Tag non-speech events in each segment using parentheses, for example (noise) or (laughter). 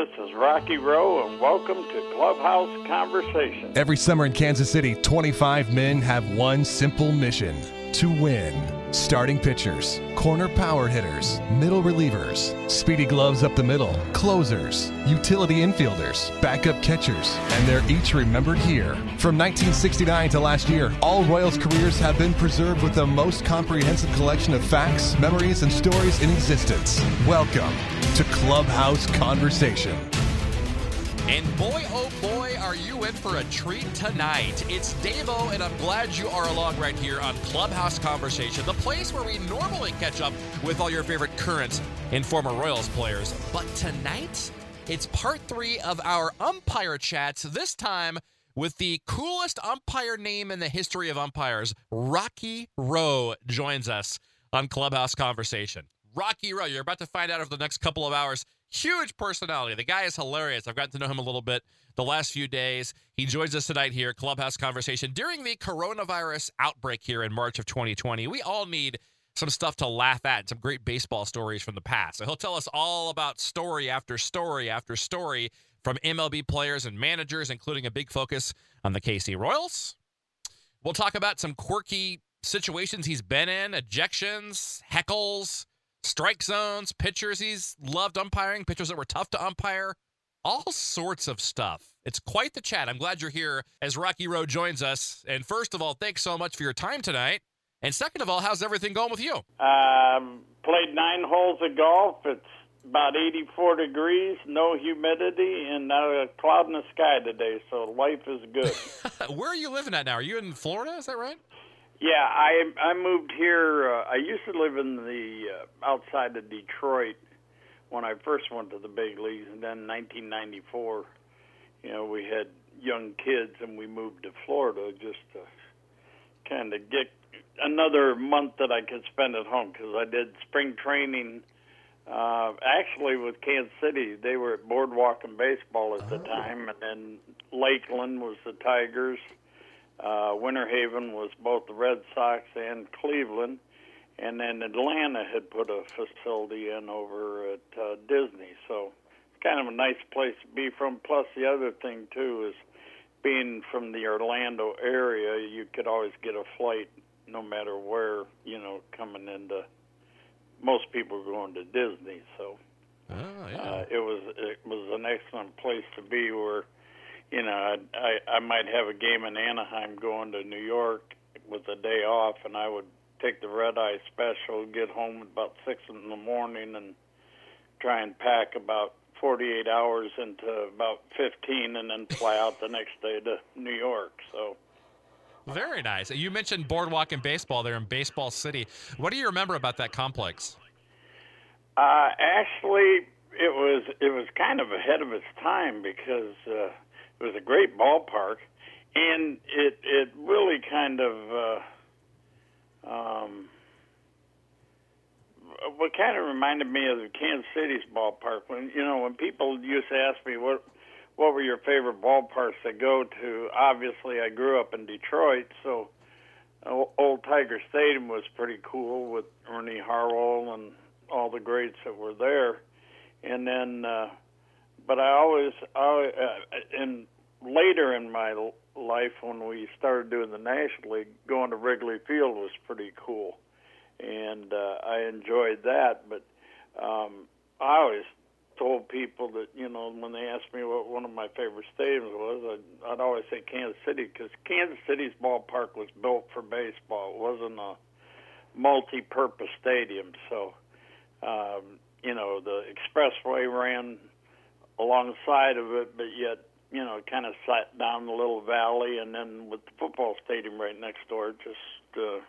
This is Rocky Rowe, and welcome to Clubhouse Conversation. Every summer in Kansas City, 25 men have one simple mission to win. Starting pitchers, corner power hitters, middle relievers, speedy gloves up the middle, closers, utility infielders, backup catchers, and they're each remembered here. From 1969 to last year, all Royals careers have been preserved with the most comprehensive collection of facts, memories, and stories in existence. Welcome to Clubhouse Conversation. And boy, oh boy, are you in for a treat tonight. It's Davo, and I'm glad you are along right here on Clubhouse Conversation, the place where we normally catch up with all your favorite current and former Royals players. But tonight, it's part three of our umpire chats, this time with the coolest umpire name in the history of umpires. Rocky Rowe joins us on Clubhouse Conversation. Rocky Road. you're about to find out over the next couple of hours huge personality. The guy is hilarious. I've gotten to know him a little bit the last few days. He joins us tonight here, Clubhouse Conversation, during the coronavirus outbreak here in March of 2020. We all need some stuff to laugh at, some great baseball stories from the past. So he'll tell us all about story after story after story from MLB players and managers, including a big focus on the KC Royals. We'll talk about some quirky situations he's been in, ejections, heckles, strike zones, pitchers he's loved umpiring, pitchers that were tough to umpire, all sorts of stuff. It's quite the chat. I'm glad you're here as Rocky Rowe joins us. And first of all, thanks so much for your time tonight. And second of all, how's everything going with you? Um, played nine holes of golf. It's about 84 degrees, no humidity, and not a cloud in the sky today. So life is good. (laughs) Where are you living at now? Are you in Florida? Is that right? Yeah, I I moved here. Uh, I used to live in the uh, outside of Detroit when I first went to the big leagues, and then 1994, you know, we had young kids, and we moved to Florida just to kind of get another month that I could spend at home because I did spring training. Uh, actually, with Kansas City, they were at Boardwalk and baseball at the oh. time, and then Lakeland was the Tigers uh, Winter Haven was both the Red Sox and Cleveland, and then Atlanta had put a facility in over at uh, Disney. So it's kind of a nice place to be from. Plus, the other thing too is being from the Orlando area, you could always get a flight no matter where you know coming into. Most people going to Disney, so oh, yeah. uh, it was it was an excellent place to be where you know, I I might have a game in Anaheim going to New York with a day off, and I would take the red eye special, get home at about six in the morning, and try and pack about 48 hours into about 15, and then fly out the next day to New York. So. Very nice. You mentioned Boardwalk and baseball there in Baseball City. What do you remember about that complex? Uh, actually, it was it was kind of ahead of its time because uh, it was a great ballpark, and it it really kind of uh, um, what kind of reminded me of the Kansas City's ballpark. When you know when people used to ask me what what were your favorite ballparks to go to, obviously I grew up in Detroit, so old Tiger Stadium was pretty cool with Ernie Harwell and all the greats that were there, and then. Uh, but I always, I, uh, and later in my life when we started doing the National League, going to Wrigley Field was pretty cool, and uh, I enjoyed that. But um, I always told people that you know when they asked me what one of my favorite stadiums was, I'd, I'd always say Kansas City because Kansas City's ballpark was built for baseball. It wasn't a multi-purpose stadium, so um, you know the expressway ran alongside of it, but yet you know kind of sat down the little valley, and then with the football stadium right next door, just uh,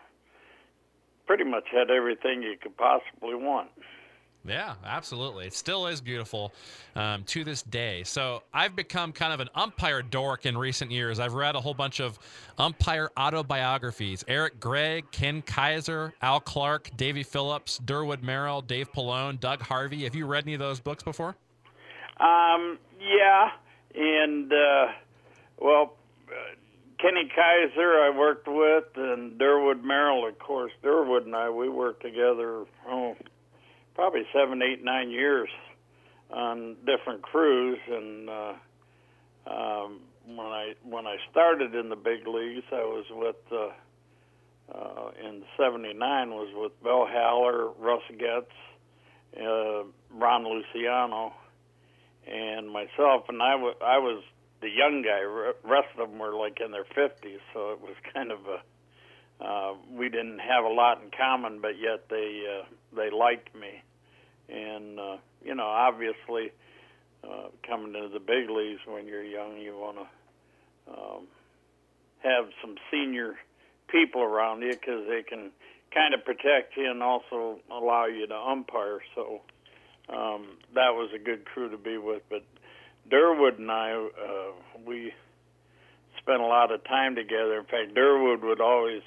pretty much had everything you could possibly want. Yeah, absolutely. It still is beautiful um, to this day. So I've become kind of an umpire dork in recent years. I've read a whole bunch of umpire autobiographies Eric Gregg, Ken Kaiser, Al Clark, Davy Phillips, Durwood Merrill, Dave Pallone, Doug Harvey. Have you read any of those books before? Um, yeah, and uh, well, Kenny Kaiser I worked with, and Durwood Merrill, of course. Durwood and I we worked together oh, probably seven, eight, nine years on different crews, and uh, um, when I when I started in the big leagues, I was with uh, uh, in '79 was with Bill Haller, Russ Goetz, uh, Ron Luciano, and myself, and I was the young guy. The rest of them were like in their 50s, so it was kind of a uh, we didn't have a lot in common, but yet they uh, they liked me, and uh, you know, obviously, uh, coming into the big leagues when you're young, you want to um, have some senior people around you because they can kind of protect you and also allow you to umpire. So um, that was a good crew to be with. But Durwood and I, uh, we spent a lot of time together. In fact, Durwood would always.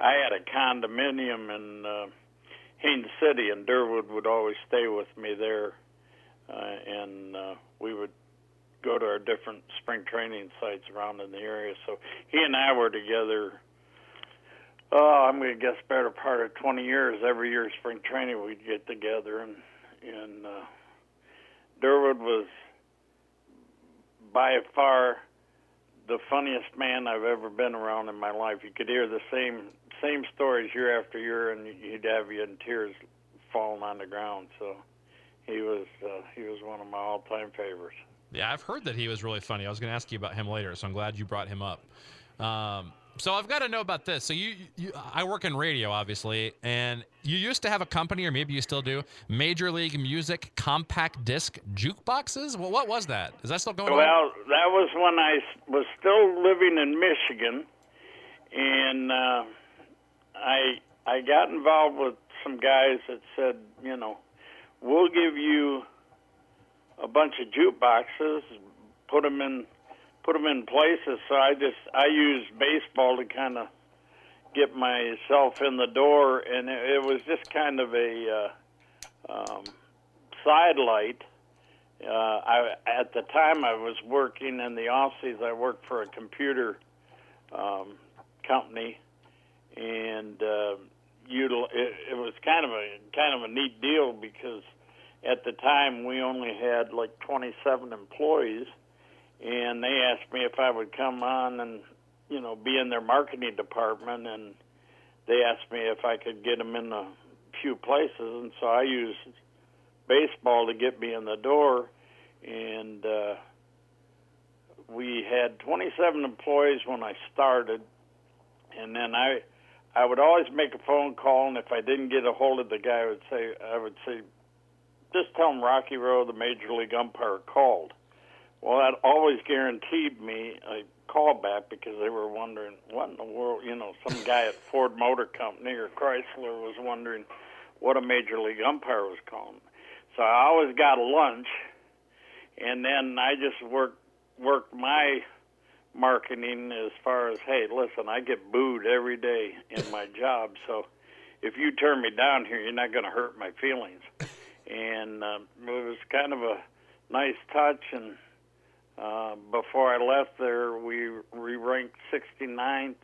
I had a condominium in uh, Haines City, and Durwood would always stay with me there, uh, and uh, we would go to our different spring training sites around in the area. So he and I were together. Oh, I'm going to guess better part of 20 years. Every year spring training we'd get together, and and uh, Durwood was by far the funniest man I've ever been around in my life. You could hear the same same stories year after year, and he'd have you in tears falling on the ground. So he was uh, he was one of my all time favorites. Yeah, I've heard that he was really funny. I was going to ask you about him later, so I'm glad you brought him up. Um, so I've got to know about this. So you, you, I work in radio, obviously, and you used to have a company, or maybe you still do, Major League Music compact disc jukeboxes. Well, what was that? Is that still going well, on? Well, that was when I was still living in Michigan, and uh, I I got involved with some guys that said, you know, we'll give you a bunch of jukeboxes, put them in put them in places. So I just I used baseball to kind of get myself in the door, and it, it was just kind of a uh, um, sidelight. Uh, I at the time I was working in the off season. I worked for a computer um, company, and uh, util- it, it was kind of a kind of a neat deal because at the time we only had like 27 employees and they asked me if I would come on and you know be in their marketing department, and they asked me if I could get them in a few places, and so I used baseball to get me in the door, and uh, we had 27 employees when I started, and then I. I would always make a phone call, and if I didn't get a hold of the guy, I would say, I would say, just tell him Rocky Rowe, the major league umpire, called well, that always guaranteed me a callback because they were wondering what in the world, you know, some guy at Ford Motor Company or Chrysler was wondering what a major league umpire was calling. So I always got a lunch, and then I just worked worked my marketing as far as hey, listen, I get booed every day in my job, so if you turn me down here, you're not going to hurt my feelings. And uh, it was kind of a nice touch and uh, before I left there, we we ranked 69th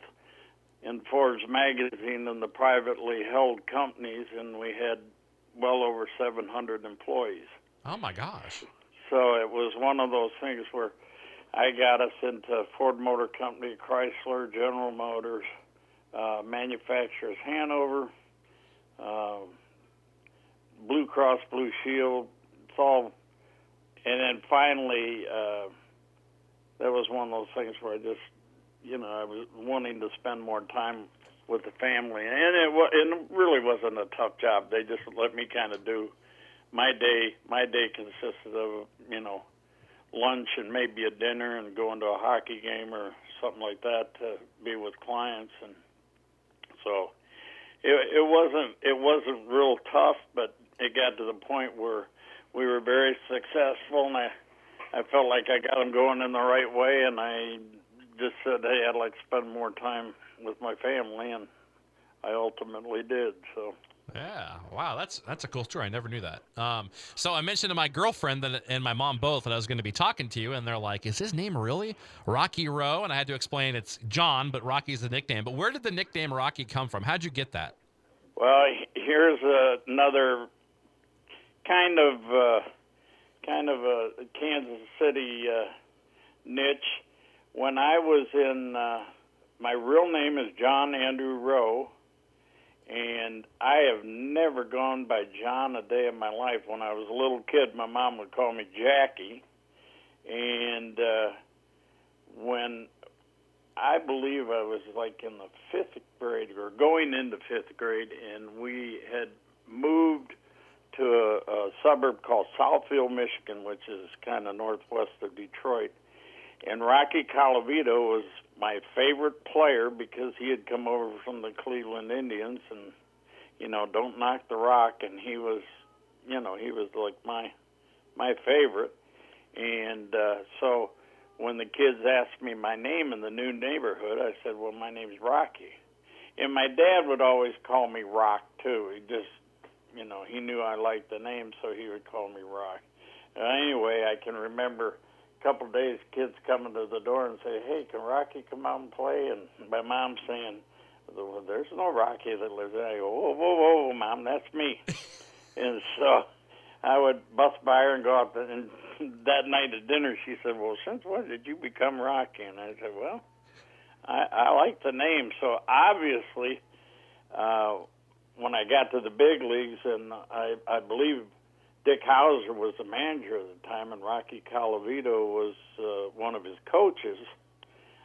in Forbes magazine in the privately held companies, and we had well over 700 employees. Oh my gosh! So it was one of those things where I got us into Ford Motor Company, Chrysler, General Motors, uh, manufacturers Hanover, uh, Blue Cross Blue Shield. It's all, and then finally. Uh, that was one of those things where I just, you know, I was wanting to spend more time with the family, and it was, it really wasn't a tough job. They just let me kind of do my day. My day consisted of, you know, lunch and maybe a dinner and going to a hockey game or something like that to be with clients, and so it, it wasn't it wasn't real tough, but it got to the point where we were very successful, and I I felt like I got them going in the right way, and I just said, "Hey, I'd like to spend more time with my family," and I ultimately did. So. Yeah, wow, that's that's a cool story. I never knew that. Um, so I mentioned to my girlfriend that, and my mom both that I was going to be talking to you, and they're like, "Is his name really Rocky Rowe?" And I had to explain it's John, but Rocky's the nickname. But where did the nickname Rocky come from? How'd you get that? Well, here's another kind of uh, kind of a Kansas City uh, niche. When I was in, uh, my real name is John Andrew Rowe, and I have never gone by John a day of my life. When I was a little kid, my mom would call me Jackie, and uh, when I believe I was like in the fifth grade or going into fifth grade, and we had moved to a, a suburb called Southfield, Michigan, which is kind of northwest of Detroit. And Rocky Colavito was my favorite player because he had come over from the Cleveland Indians, and you know, don't knock the rock, and he was, you know, he was like my my favorite, and uh, so when the kids asked me my name in the new neighborhood, I said, "Well, my name's Rocky," and my dad would always call me Rock too. He just, you know, he knew I liked the name, so he would call me Rock. Uh, anyway, I can remember a couple of days, kids coming to the door and say, "Hey, can Rocky come out and play?" And my mom saying, well, "There's no Rocky that lives there." I go, "Whoa, whoa, whoa, mom, that's me." (laughs) and so I would bust by her and go out and (laughs) that night at dinner, she said, "Well, since when did you become Rocky?" And I said, "Well, I, I like the name." So obviously, uh, when I got to the big leagues, and I, I believe Dick Howser was the manager at the time, and Rocky Colavito was uh, one of his coaches.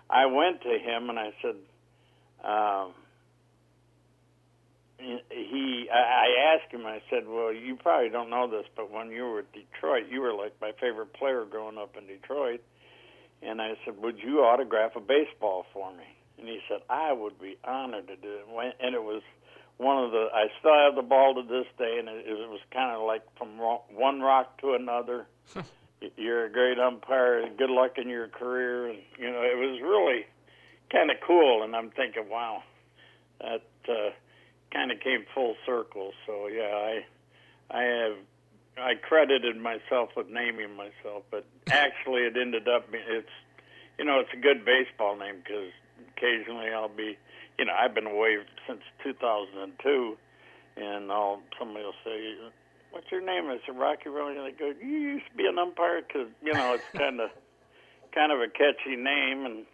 I went to him and I said. Uh, he I asked him I said well you probably don't know this but when you were at Detroit you were like my favorite player growing up in Detroit and I said would you autograph a baseball for me and he said I would be honored to do it and it was one of the I still have the ball to this day and it, it was kind of like from one rock to another you're a great umpire good luck in your career and you know it was really kind of cool and I'm thinking wow that uh kind of came full circle. So yeah, I I have I credited myself with naming myself, but actually it ended up it's you know it's a good baseball name because occasionally I'll be you know I've been away since 2002, and I'll somebody will say. What's your name? I said Rocky Road. And they go, you used to be an umpire because you know it's kind of (laughs) kind of a catchy name, and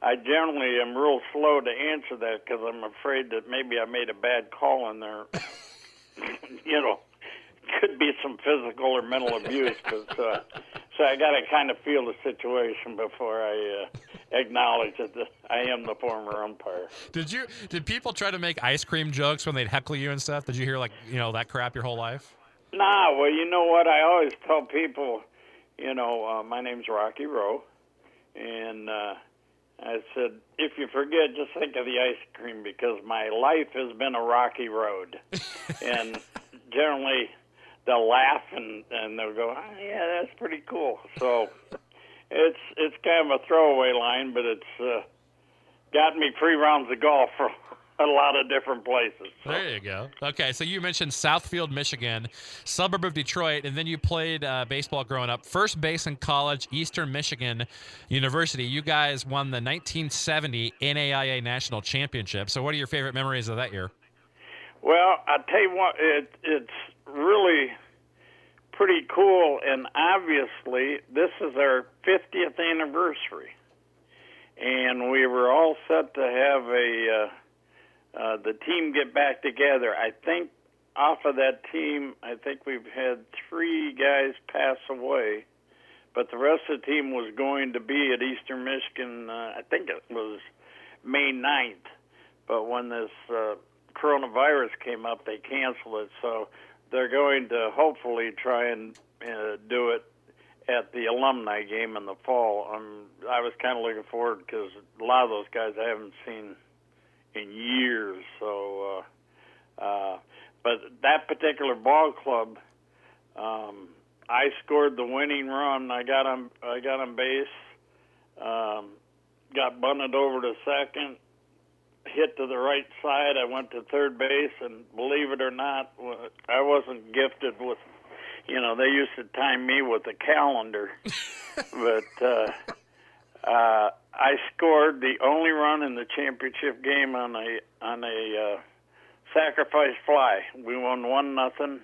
I generally am real slow to answer that because I'm afraid that maybe I made a bad call in there. (laughs) you know, could be some physical or mental abuse. (laughs) But, uh, so I got to kind of feel the situation before I uh, acknowledge that the, I am the former umpire. Did you? Did people try to make ice cream jokes when they'd heckle you and stuff? Did you hear like you know that crap your whole life? Nah. Well, you know what? I always tell people, you know, uh, my name's Rocky Rowe, and. uh I said, if you forget, just think of the ice cream because my life has been a rocky road. (laughs) and generally, they'll laugh and, and they'll go, oh, yeah, that's pretty cool. So it's it's kind of a throwaway line, but it's uh, got me three rounds of golf for a lot of different places. So. There you go. Okay, so you mentioned Southfield, Michigan, suburb of Detroit, and then you played uh, baseball growing up. First base in college, Eastern Michigan University. You guys won the 1970 NAIA National Championship. So, what are your favorite memories of that year? Well, I tell you what, it, it's really pretty cool, and obviously, this is our 50th anniversary and we were all set to have a uh, uh, the team get back together. I think off of that team, I think we've had three guys pass away, but the rest of the team was going to be at Eastern Michigan. Uh, I think it was May 9th, but when this uh, coronavirus came up, they canceled it. So they're going to hopefully try and uh, do it at the alumni game in the fall. Um, I was kind of looking forward because a lot of those guys I haven't seen in years. So, uh, uh, but that particular ball club, um, I scored the winning run. I got on I got on base, um, got bunted over to second, hit to the right side. I went to third base, and believe it or not, I wasn't gifted with. You know, they used to time me with a calendar, (laughs) but uh, uh, I scored the only run in the championship game on a on a uh, sacrifice fly. We won one nothing,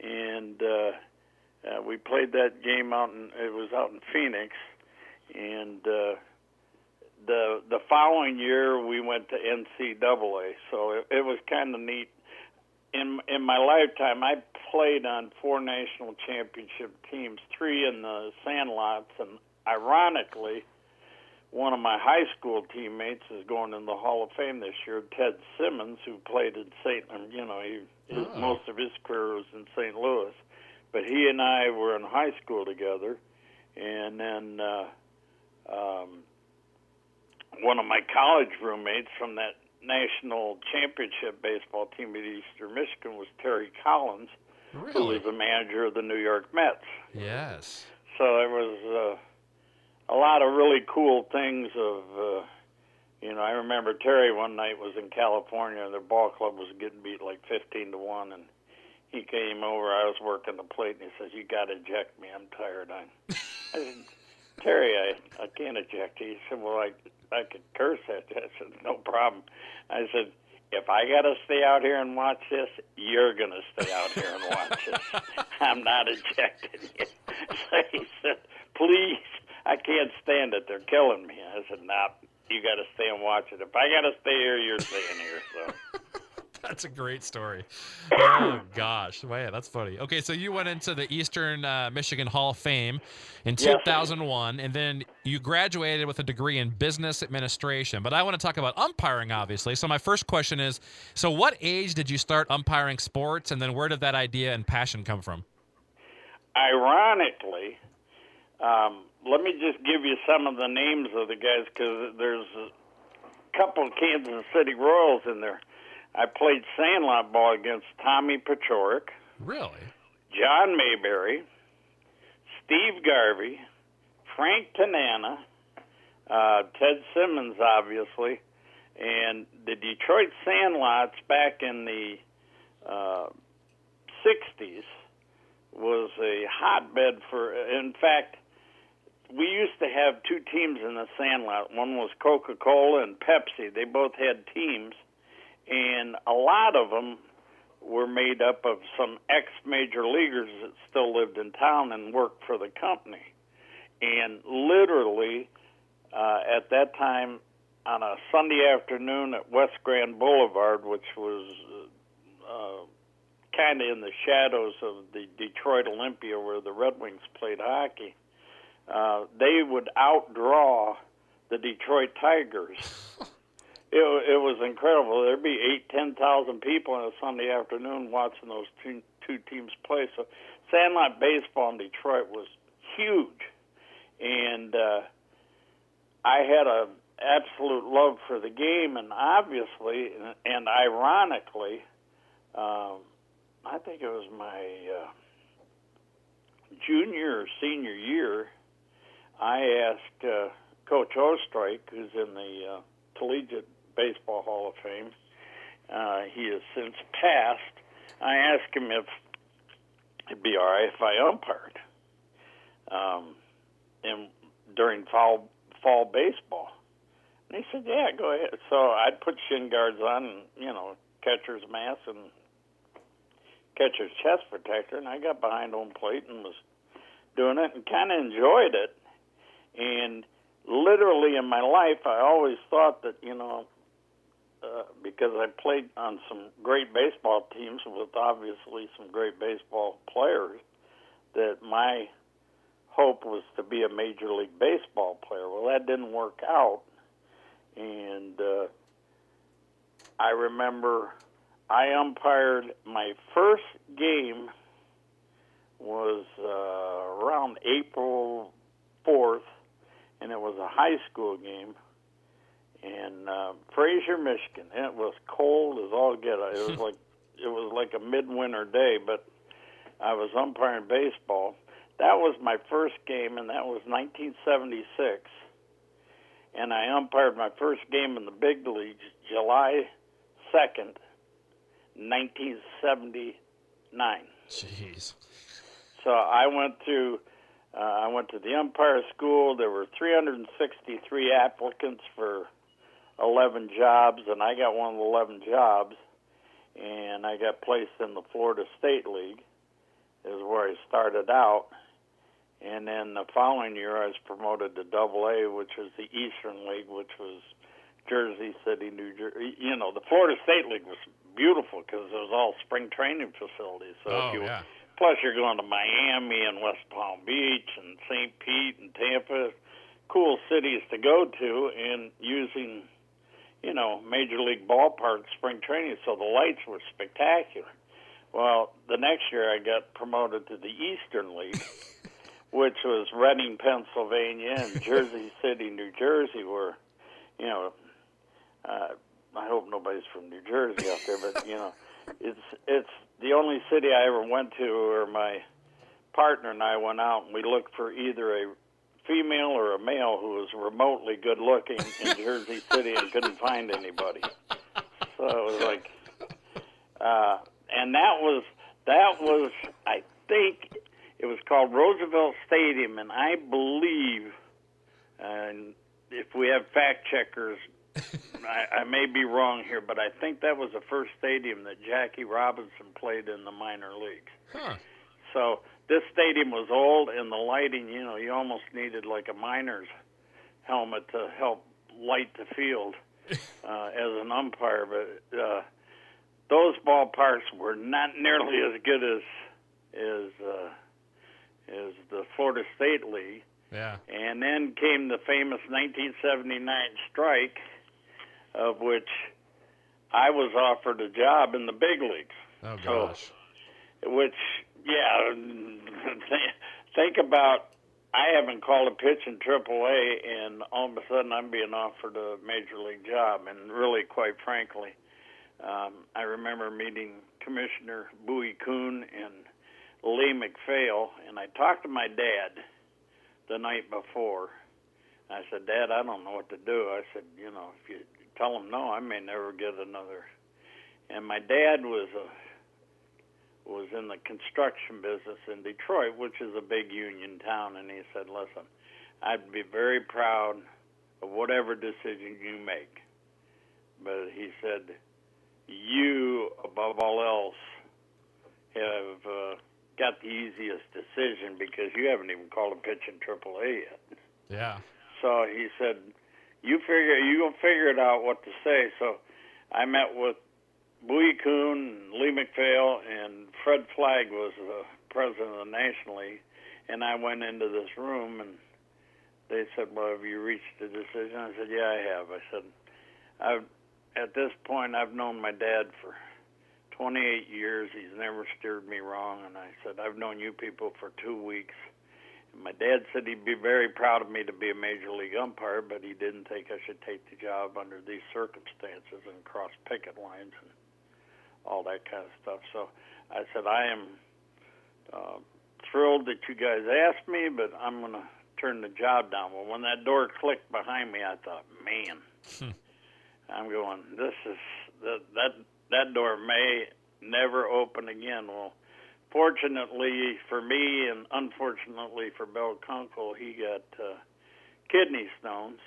and uh, uh, we played that game out in it was out in Phoenix, and uh, the the following year we went to NCAA. So it, it was kind of neat. In in my lifetime, I played on four national championship teams, three in the Sandlots, and ironically, one of my high school teammates is going in the Hall of Fame this year. Ted Simmons, who played in St. You know, he, his, oh. most of his career was in St. Louis, but he and I were in high school together, and then. Uh, um, one of my college roommates from that national championship baseball team at Eastern Michigan was Terry Collins, really? who was the manager of the New York Mets. Yes. So there was uh, a lot of really cool things. Of uh, you know, I remember Terry one night was in California, and their ball club was getting beat like fifteen to one, and he came over. I was working the plate, and he says, "You got to eject me. I'm tired." I, I said, Terry, I I can't eject. you." He said, "Well, I I could curse at you." I said, "No problem." I said, "If I got to stay out here and watch this, you're going to stay out here and watch this. (laughs) I'm not ejecting you." (laughs) So he said, "Please, I can't stand it. They're killing me." I said, "Nah, you got to stay and watch it. If I got to stay here, you're staying here." So. (laughs) (laughs) That's a great story. Oh gosh, man, that's funny. Okay, so you went into the Eastern uh, Michigan Hall of Fame in 2001, yes. and then you graduated with a degree in business administration. But I want to talk about umpiring, obviously. So my first question is: So, what age did you start umpiring sports, and then where did that idea and passion come from? Ironically, um, let me just give you some of the names of the guys because there's a couple of Kansas City Royals in there. I played sandlot ball against Tommy Paciorek. Really? John Mayberry, Steve Garvey, Frank Tanana, uh, Ted Simmons, obviously, and the Detroit Sandlots back in the uh, 60s was a hotbed for, in fact, we used to have two teams in the Sandlot. One was Coca Cola and Pepsi. They both had teams and a lot of them were made up of some ex major leaguers that still lived in town and worked for the company. And literally, uh, at that time, on a Sunday afternoon at West Grand Boulevard, which was uh, kind of in the shadows of the Detroit Olympia where the Red Wings played hockey, uh, they would outdraw the Detroit Tigers. (laughs) It, it was incredible. There'd be eight, ten thousand people on a Sunday afternoon watching those two, two teams play. So, Sandlot baseball in Detroit was huge, and uh, I had a absolute love for the game, and obviously, and, and ironically, um, I think it was my uh, junior or senior year. I asked uh, Coach Oestrike, who's in the uh, collegiate Baseball Hall of Fame. Uh, he has since passed. I asked him if it'd be all right if I umpired um, in, during fall fall baseball. And he said, "Yeah, go ahead." So I'd put shin guards on, and you know, catcher's mask and catcher's chest protector, and I got behind home plate and was doing it and kind of enjoyed it. And literally in my life, I always thought that you know uh, because I played on some great baseball teams with obviously some great baseball players, that my hope was to be a major league baseball player. Well, that didn't work out, and uh, I remember I umpired my first game was uh, around April fourth, and it was a high school game in uh, Fraser, Michigan. It was cold as all get out. It was (laughs) like it was like a midwinter day, but I was umpiring baseball. That was my first game, and that was 1976. And I umpired my first game in the big leagues July 2nd, 1979. Jeez. So I went to uh, I went to the umpire school. There were 363 applicants for 11 jobs, and I got one of the 11 jobs, and I got placed in the Florida State League. is where I started out. And then the following year, I was promoted to Double A, which was the Eastern League, which was Jersey City, New Jersey. You know, the Florida State League was beautiful because it was all spring training facilities. So oh, if you, yeah. plus you're going to Miami and West Palm Beach and St. Pete and Tampa, cool cities to go to, and using, you know, major league ballpark spring training. So the lights were spectacular. Well, the next year I got promoted to the Eastern League. (laughs) which was Reading, Pennsylvania, and Jersey (laughs) City, New Jersey, where, you know, uh, I hope nobody's from New Jersey out there, but you know, (laughs) it's it's the only city I ever went to where my partner and I went out and we looked for either a female or a male who was remotely good looking in Jersey City and couldn't find anybody. So it was like, uh, and that was that was I think it was called Roosevelt Stadium, and I believe, and if we have fact checkers, I, I may be wrong here, but I think that was the first stadium that Jackie Robinson played in the minor leagues. Huh. So this stadium was old, and the lighting, you know, you almost needed like a miner's helmet to help light the field (laughs) uh, as an umpire. But uh, those ballparks were not nearly as good as as uh, as the Florida State League. Yeah. And then came the famous 1979 strike, of which I was offered a job in the big leagues. Oh So- gosh. Which, yeah, think about. I haven't called a pitch in AAA, and all of a sudden I'm being offered a major league job. And really, quite frankly, um, I remember meeting Commissioner Bowie Kuhn and Lee MacPhail, and I talked to my dad the night before. I said, Dad, I don't know what to do. I said, you know, if you tell him no, I may never get another. And my dad was a was in the construction business in Detroit, which is a big union town, and he said, "Listen, I'd be very proud of whatever decision you make, but he said, you above all else have uh, got the easiest decision because you haven't even called a pitch in AAA yet." Yeah. So he said, "You figure you gonna figure it out what to say." So I met with Bowie Kuhn, Lee MacPhail, and Fred Fleig was the president of the and I went into this room and they said, "Well, have you reached a decision?" I said, "Yeah, I have." I said, "I've at this point I've known my dad for 28 years. He's never steered me wrong." And I said, "I've known you people for two weeks." My dad said he'd be very proud of me to be a major league umpire, but he didn't think I should take the job under these circumstances and cross picket lines and all that kind of stuff. So I said, I am uh, thrilled that you guys asked me, but I'm going to turn the job down. Well, when that door clicked behind me, I thought, man, I'm going. This is that that that door may never open again. Well, fortunately for me, and unfortunately for Bill Kunkel, he got uh, kidney stones,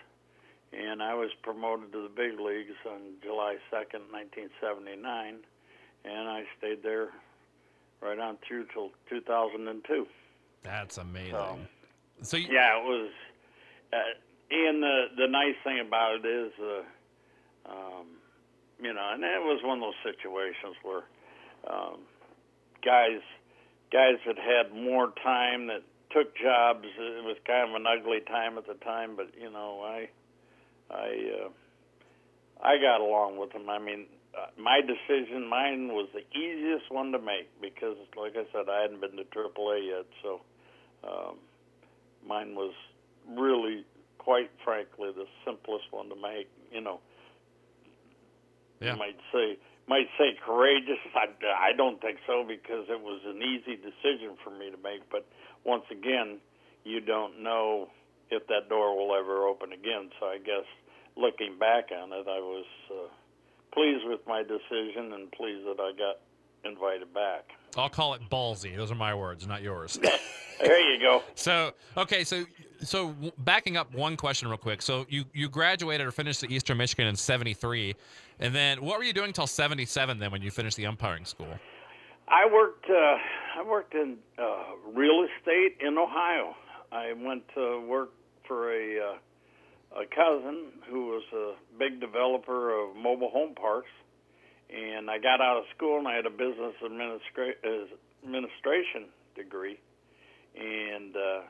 and I was promoted to the big leagues on July 2nd, 1979, and I stayed there right on through till 2002. That's amazing. So- So you, Yeah, it was. Uh, and the the nice thing about it is, uh, um, you know, and it was one of those situations where um, guys guys that had more time that took jobs. It was kind of an ugly time at the time, but you know, I I uh, I got along with them. I mean, uh, my decision, mine was the easiest one to make because, like I said, I hadn't been to AAA yet, so. Um, mine was really, quite frankly, the simplest one to make. You know, Yeah. you might say might say courageous. (laughs) I, I don't think so because it was an easy decision for me to make. But once again, you don't know if that door will ever open again. So I guess looking back on it, I was uh, pleased with my decision and pleased that I got invited back. I'll call it ballsy. Those are my words, not yours. (laughs) There you go. So okay, so so backing up one question real quick. So you you graduated or finished at Eastern Michigan in '73, and then what were you doing till '77 then when you finished the umpiring school? I worked. Uh, I worked in uh, real estate in Ohio. I went to work for a uh, a cousin who was a big developer of mobile home parks, and I got out of school and I had a business administra- administration degree, and uh,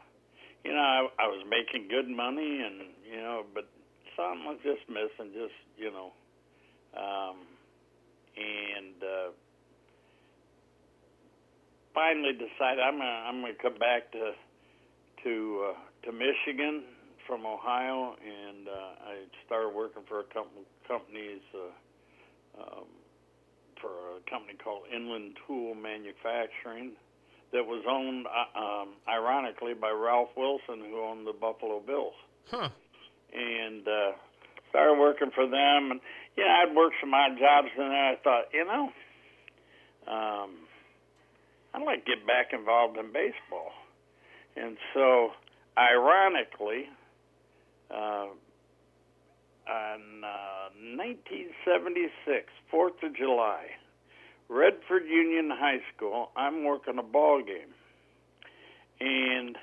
you know I, I was making good money, and you know, but something was just missing, just you know, um, and. Uh, finally decided I'm gonna I'm gonna come back to to uh, to Michigan from Ohio, and uh, I started working for a couple companies uh, um, for a company called Inland Tool Manufacturing that was owned, uh, um, ironically, by Ralph Wilson, who owned the Buffalo Bills. Huh. And uh, started working for them, and yeah, I'd worked some odd jobs, and then I thought, you know. Um, I'd like to get back involved in baseball. And so, ironically, uh, on uh, 1976, 4th of July, Redford Union High School, I'm working a ball game. And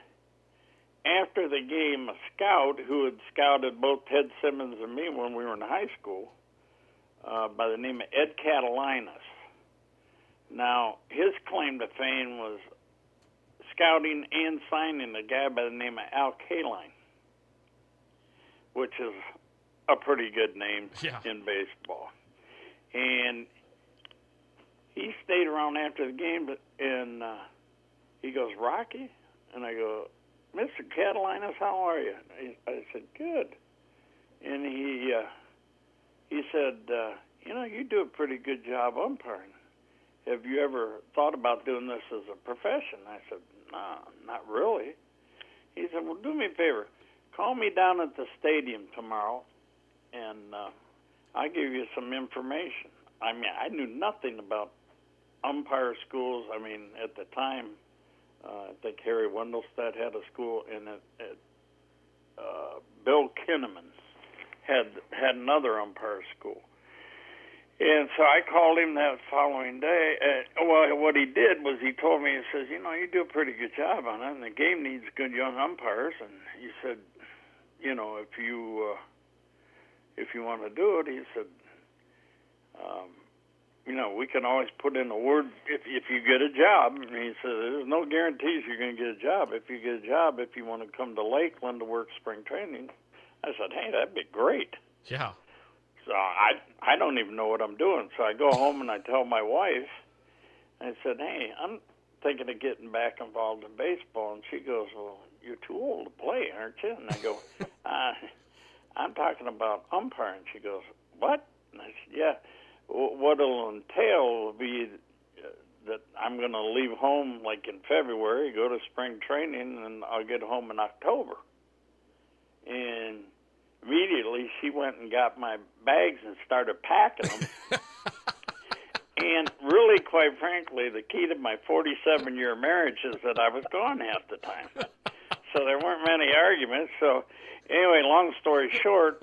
after the game, a scout who had scouted both Ted Simmons and me when we were in high school, uh, by the name of Ed Katalinas, now, his claim to fame was scouting and signing a guy by the name of Al Kaline, which is a pretty good name yeah. in baseball. And he stayed around after the game, and uh, he goes, Rocky? And I go, Mr. Katalinas, how are you? I said, good. And he uh, he said, uh, you know, you do a pretty good job umpiring have you ever thought about doing this as a profession? I said, no, not really. He said, well, do me a favor. Call me down at the stadium tomorrow, and uh, I'll give you some information. I mean, I knew nothing about umpire schools. I mean, at the time, uh, I think Harry Wendelstedt had a school, and it, it, uh, Bill Kinnamon had had another umpire school. And so I called him that following day. Uh, well, what he did was he told me, he says, you know, you do a pretty good job on it, and the game needs good young umpires. And he said, you know, if you uh, if you want to do it, he said, um, you know, we can always put in a word if if you get a job. And he said, there's no guarantees you're going to get a job. If you get a job, if you want to come to Lakeland to work spring training, I said, hey, that'd be great. Yeah. So I I don't even know what I'm doing. So I go home and I tell my wife. I said, "Hey, I'm thinking of getting back involved in baseball." And she goes, "Well, you're too old to play, aren't you?" And I go, (laughs) uh, "I'm talking about umpiring." She goes, "What?" And I said, "Yeah. What it'll entail will be uh, that I'm going to leave home like in February, go to spring training, and I'll get home in October." And immediately she went and got my bags and started packing them. (laughs) and really, quite frankly, the key to my 47 year marriage is that I was gone half the time. So there weren't many arguments. So, anyway, long story short,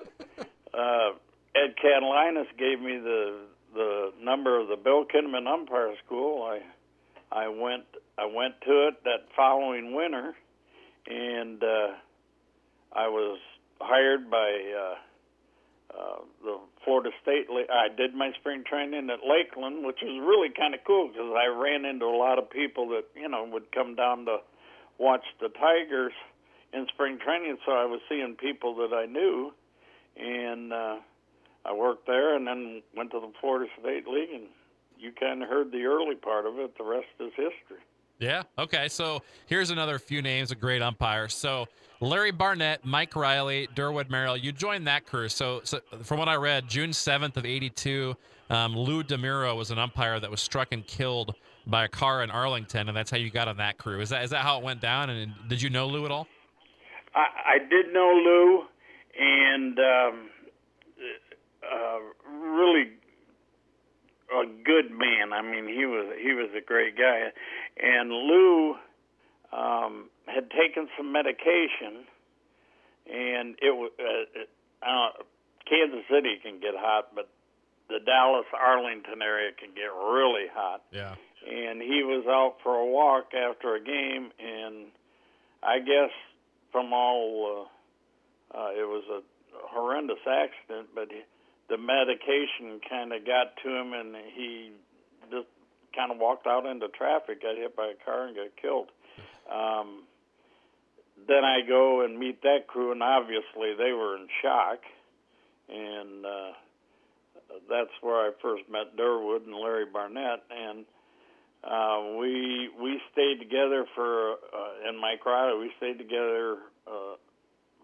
uh, Ed Katalinas gave me the the number of the Bill Kinnamon Umpire School. I I went I went to it that following winter, and uh, I was hired by uh, uh, the Florida State. I did my spring training at Lakeland, which was really kind of cool because I ran into a lot of people that you know would come down to watch the Tigers in spring training. So I was seeing people that I knew, and uh, I worked there, and then went to the Florida State League, and you kind of heard the early part of it. The rest is history. Yeah. Okay. So here's another few names of great umpires. So Larry Barnett, Mike Riley, Durwood Merrill, you joined that crew. So, so from what I read, June 7th of 82, um, Lou DiMuro was an umpire that was struck and killed by a car in Arlington, and that's how you got on that crew. Is that is that how it went down? And did you know Lou at all? I, I did know Lou, and um, uh, really a good man. I mean, he was he was a great guy, and Lou um, had taken some medication, and it was uh, uh, Kansas City can get hot, but the Dallas Arlington area can get really hot. Yeah. And he was out for a walk after a game, and I guess from all, uh, uh, it was a horrendous accident, but he, the medication kind of got to him, and he just kind of walked out into traffic, got hit by a car, and got killed. Um, then I go and meet that crew, and obviously they were in shock, and uh, that's where I first met Durwood and Larry Barnett, and uh, we we stayed together for uh, and Mike Riley. We stayed together uh,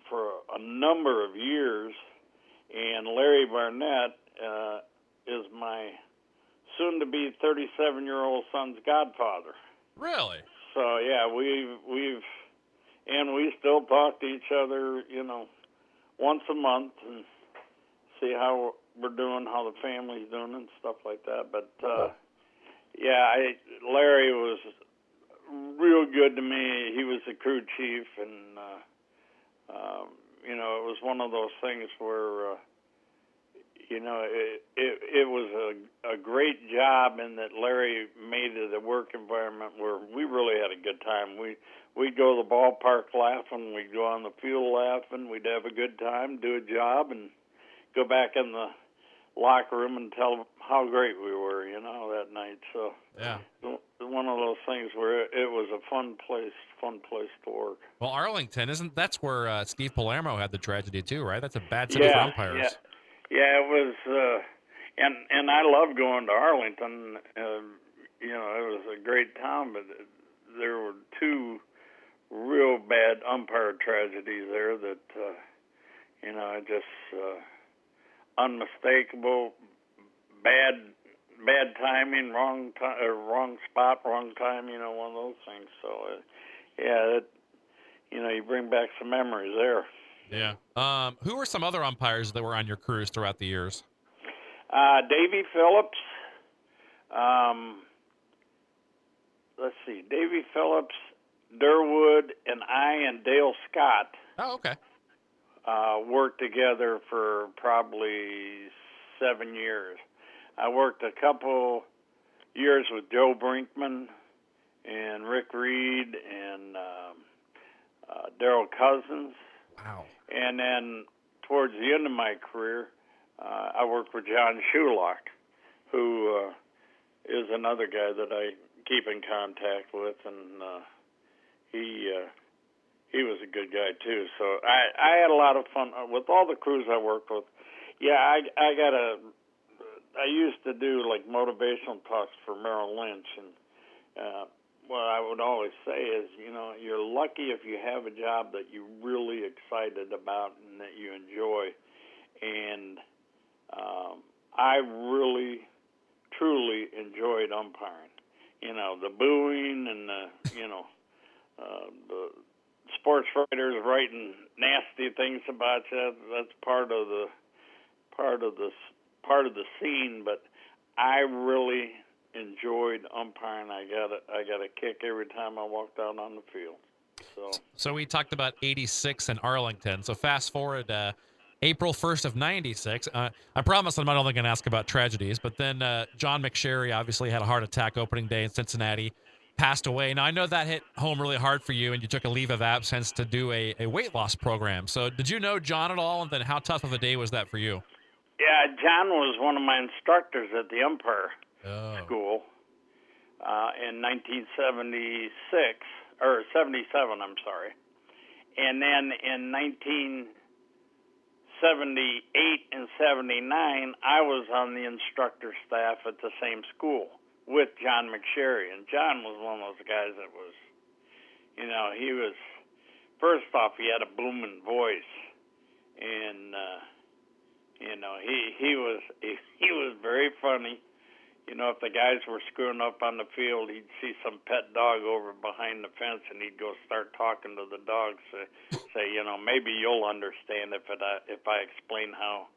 for a number of years, and Larry Barnett uh, is my soon-to-be 37-year-old son's godfather. Really? So yeah, we've we've and we still talk to each other, you know, once a month and see how we're doing, how the family's doing, and stuff like that. But uh, yeah, I, Larry was real good to me. He was the crew chief, and uh, um, you know, it was one of those things where. Uh, you know, it, it it was a a great job in that Larry made it a work environment where we really had a good time. We we'd go to the ballpark laughing, we'd go on the field laughing, we'd have a good time, do a job, and go back in the locker room and tell them how great we were, that night. So yeah, one of those things where it was a fun place, fun place to work. Well, Arlington isn't that's where uh, Steve Palermo had the tragedy too, right? That's a bad city yeah, for umpires. Yeah. Yeah, it was, uh, and and I love going to Arlington. Uh, you know, it was a great town, but there were two real bad umpire tragedies there that, uh, you know, just uh, unmistakable, bad bad timing, wrong time, uh, wrong spot, wrong time. You know, one of those things. So, uh, yeah, it, you know, you bring back some memories there. Yeah. Um, who were some other umpires that were on your crews throughout the years? Uh, Davy Phillips. Um, let's see, Davy Phillips, Durwood, and I and Dale Scott. Oh, okay. Uh, worked together for probably seven years. I worked a couple years with Joe Brinkman and Rick Reed and um, uh, Derryl Cousins. Wow. And then towards the end of my career, uh, I worked with John Shulock, who uh, is another guy that I keep in contact with, and uh, he uh, he was a good guy too. So I I had a lot of fun uh, with all the crews I worked with. Yeah, I I got a I used to do like motivational talks for Merrill Lynch, and uh, what I would always say is, you know, you're lucky if you have a job that you're really excited about and that you enjoy. And um, I really, truly enjoyed umpiring. You know, the booing and the, you know, uh, the sports writers writing nasty things about you. That's part of the part of the part of the scene. But I really enjoyed umpiring. I got a, I got a kick every time I walked out on the field. So, so we talked about '86 and Arlington. So fast forward uh, April 1st of '96. Uh, I promise I'm not only going to ask about tragedies, but then uh, John McSherry obviously had a heart attack opening day in Cincinnati, passed away. Now I know that hit home really hard for you, and you took a leave of absence to do a, a weight loss program. So did you know John at all, and then how tough of a day was that for you? Yeah, John was one of my instructors at the umpire oh. school uh, in 1976 or 77. I'm sorry, and then in 1978 and 79, I was on the instructor staff at the same school with John McSherry, and John was one of those guys that was, you know, he was. First off, he had a booming voice, and uh, you know he he was (laughs) he, he was very funny you know, if the guys were screwing up on the field, he'd see some pet dog over behind the fence, and he'd go start talking to the dog. Say, say, you know, maybe you'll understand if it uh, if I explain how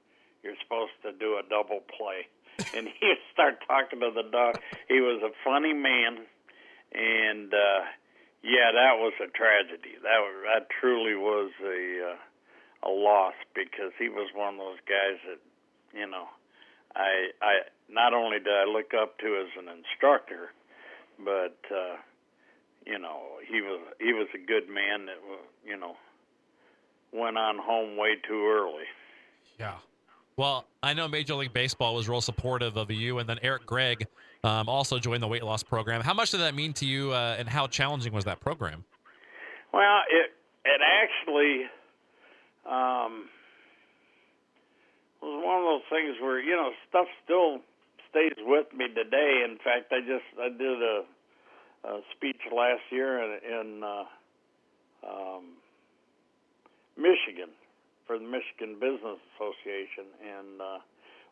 you're supposed to do a double play. (laughs) And he'd start talking to the dog. He was a funny man, and uh, yeah, that was a tragedy. That was, that truly was a uh, a loss because he was one of those guys that, you know, I I not only did I look up to as an instructor, but uh, you know he was he was a good man that you know went on home way too early. Yeah. Well, I know Major League Baseball was real supportive of you, and then Eric Gregg um, also joined the weight loss program. How much did that mean to you, uh, and how challenging was that program? Well, it it actually um, was one of those things where you know stuff still stays with me today. In fact, I just I did a, a speech last year in, in uh, um, Michigan for the Michigan Business Association, and uh,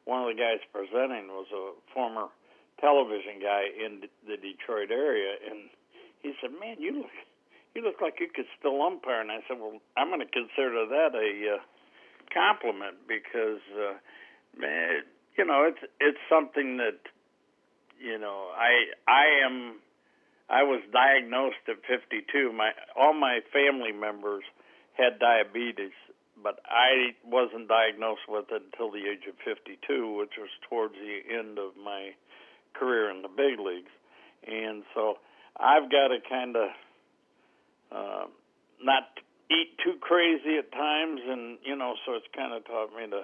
one of the guys presenting was a former television guy in the Detroit area, and he said, "Man, you look you look like you could still umpire." And I said, "Well, I'm going to consider that a uh, compliment because, uh, man, you know, it's it's something that you know I I am." I was diagnosed at 52. My all my family members had diabetes, but I wasn't diagnosed with it until the age of 52, which was towards the end of my career in the big leagues. And so I've got to kind of uh, not eat too crazy at times, and you know, so it's kind of taught me to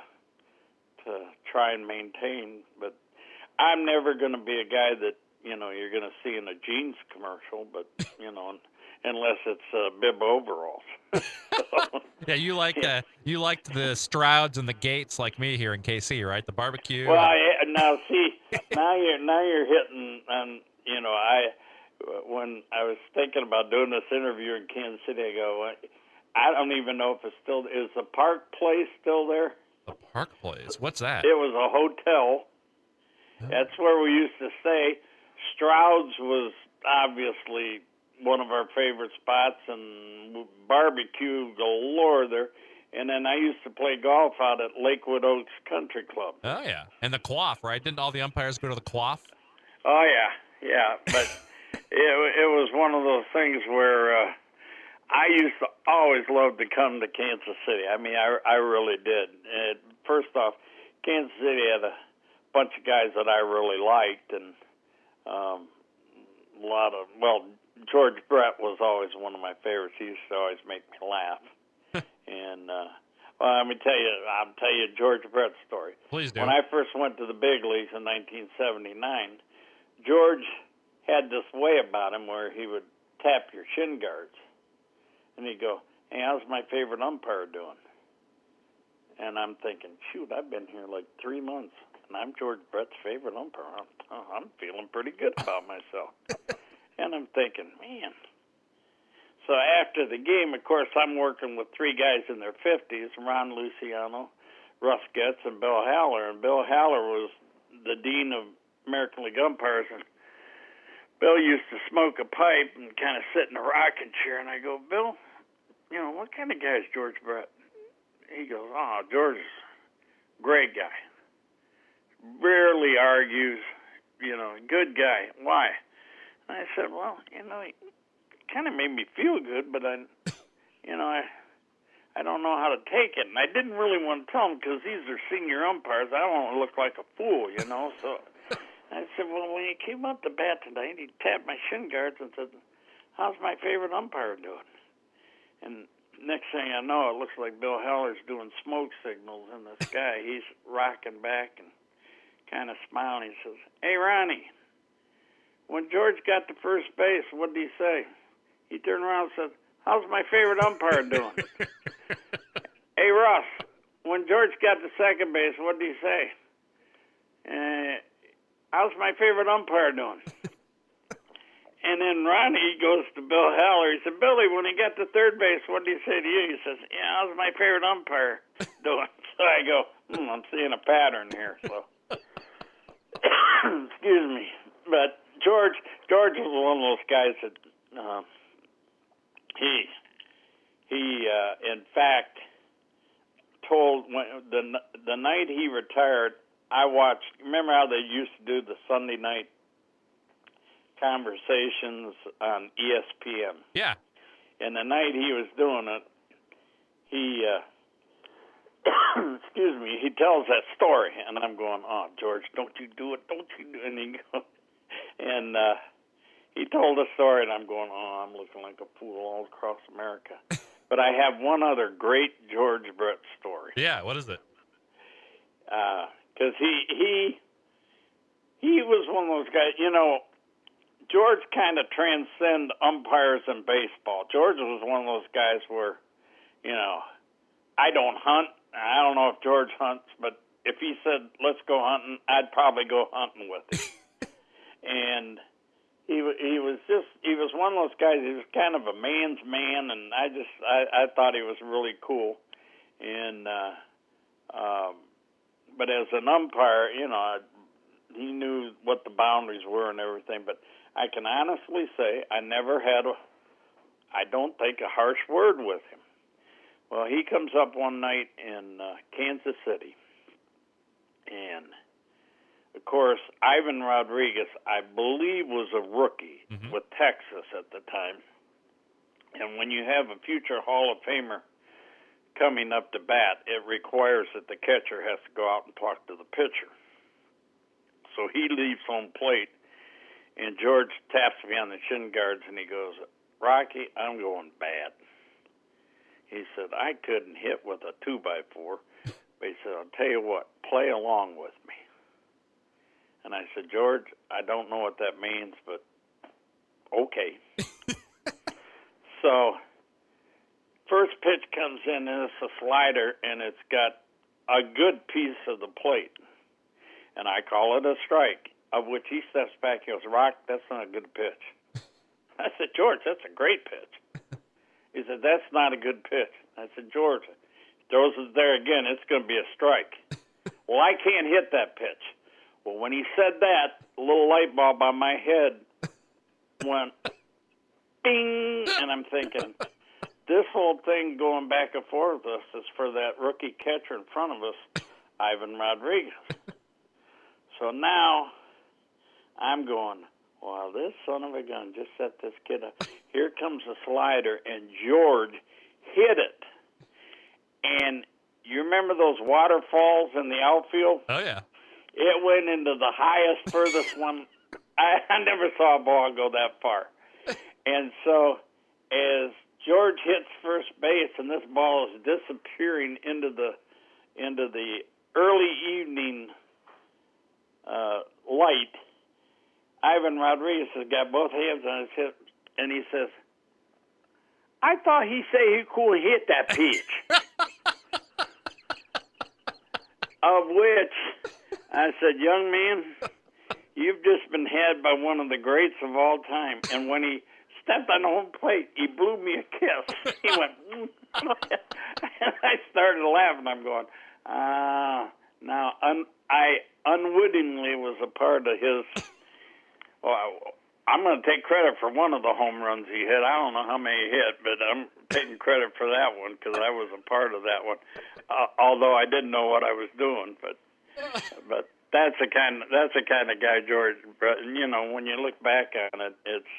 to try and maintain. But I'm never going to be a guy that you know you're going to see in a jeans commercial, but (laughs) you know unless it's uh, bib overalls. (laughs) yeah, you like yeah. Uh, you liked the Strouds and the Gates like me here in KC, right? The barbecue. Well, I, now see, now you're now you're hitting on. You know, I when I was thinking about doing this interview in Kansas City, I go, I don't even know if it's still is the Park Place still there. The Park Place, what's that? It was a hotel. Oh. That's where we used to stay. Stroud's was obviously one of our favorite spots and barbecue galore there. And then I used to play golf out at Lakewood Oaks Country Club. Oh yeah, and the quaff, right? Didn't all the umpires go to the quaff? Oh yeah, yeah. But (laughs) it it was one of those things where uh, I used to always love to come to Kansas City. I mean, I I really did. And first off, Kansas City had a bunch of guys that I really liked, and um, a lot of well, George Brett was always one of my favorites. He used to always make me laugh. (laughs) and uh, well, let me tell you, I'll tell you George Brett's story. Please do. When I first went to the big leagues in 1979, George had this way about him where he would tap your shin guards, and he'd go, "Hey, how's my favorite umpire doing?" And I'm thinking, shoot, I've been here like three months, and I'm George Brett's favorite umpire. I'm, oh, I'm feeling pretty good about myself. (laughs) And I'm thinking, man. So after the game, of course, I'm working with three guys in their 50s Ron Luciano, Russ Goetz, and Bill Haller. And Bill Haller was the dean of American League umpires. Bill used to smoke a pipe and kind of sit in a rocking chair. And I go, Bill, you know, what kind of guy is George Brett? He goes, oh, George is a great guy. Rarely argues, you know, good guy. Why? And I said, well, you know, it kind of made me feel good, but I, you know, I, I don't know how to take it, and I didn't really want to tell him because these are senior umpires. I don't want to look like a fool, you know. So I said, well, when he came up to bat tonight, he tapped my shin guards and said, "How's my favorite umpire doing?" And next thing I know, it looks like Bill Haller's doing smoke signals in the (laughs) sky. He's rocking back and kind of smiling. He says, "Hey, Ronnie." When George got to first base, what did he say? He turned around and said, How's my favorite umpire doing? (laughs) hey, Russ, when George got to second base, what did he say? Uh, how's my favorite umpire doing? (laughs) and then Ronnie goes to Bill Haller. He said, Billy, when he got to third base, what did he say to you? He says, Yeah, how's my favorite umpire (laughs) doing? So I go, hmm, I'm seeing a pattern here. So, (laughs) excuse me. But George George was one of those guys that uh, he he uh, in fact told when the the night he retired. I watched. Remember how they used to do the Sunday night conversations on ESPN? Yeah. And the night he was doing it, he uh, (coughs) excuse me, he tells that story, and I'm going, "Oh, George, don't you do it? Don't you do?" It. (laughs) And he goes, and uh, he told a story, and I'm going, oh, I'm looking like a fool all across America. (laughs) but I have one other great George Brett story. Yeah, what is it? Because he he he was one of those guys. You know, George kind of transcend umpires in baseball. George was one of those guys where, you know, I don't hunt. I don't know if George hunts, but if he said let's go hunting, I'd probably go hunting with him. (laughs) and he he was just he was one of those guys. He was kind of a man's man, and I just I, I thought he was really cool. And uh, um, but as an umpire, you know, he knew what the boundaries were and everything. But I can honestly say I never had a I don't think a harsh word with him. Well, he comes up one night in uh, Kansas City, and of course, Ivan Rodriguez, I believe, was a rookie mm-hmm. with Texas at the time. And when you have a future Hall of Famer coming up to bat, it requires that the catcher has to go out and talk to the pitcher. So he leaves home plate, and George taps me on the shin guards and he goes, Rocky, I'm going bad. He said, I couldn't hit with a two by four. But he said, I'll tell you what, play along with me. And I said, George, I don't know what that means, but okay. (laughs) so, first pitch comes in, and it's a slider, and it's got a good piece of the plate. And I call it a strike, of which he steps back. He goes, Rock, that's not a good pitch. (laughs) I said, George, that's a great pitch. (laughs) He said, That's not a good pitch. I said, George, throws it there again, it's going to be a strike. (laughs) well, I can't hit that pitch. Well, when he said that, a little light bulb on my head went bing, and I'm thinking, this whole thing going back and forth with us is for that rookie catcher in front of us, (laughs) Ivan Rodriguez. So now I'm going, well, this son of a gun just set this kid up. Here comes a slider, and George hit it. And you remember those waterfalls in the outfield? Oh, yeah. It went into the highest, furthest (laughs) one. I, I never saw a ball go that far. (laughs) And so, as George hits first base, and this ball is disappearing into the into the early evening uh, light, Ivan Rodriguez has got both hands on his hip, and he says, "I thought he said he could hit that pitch." (laughs) of which I said, "Young man, you've just been had by one of the greats of all time." And when he stepped on the home plate, he blew me a kiss. He went, mm. (laughs) and I started laughing. I'm going, ah. Now, un- I unwittingly was a part of his (laughs) well, I'm going to take credit for one of the home runs he hit. I don't know how many he hit, but I'm taking credit for that one because I was a part of that one. Uh, although I didn't know what I was doing, but but that's the kind that's the kind of guy George. But you know, when you look back on it, it's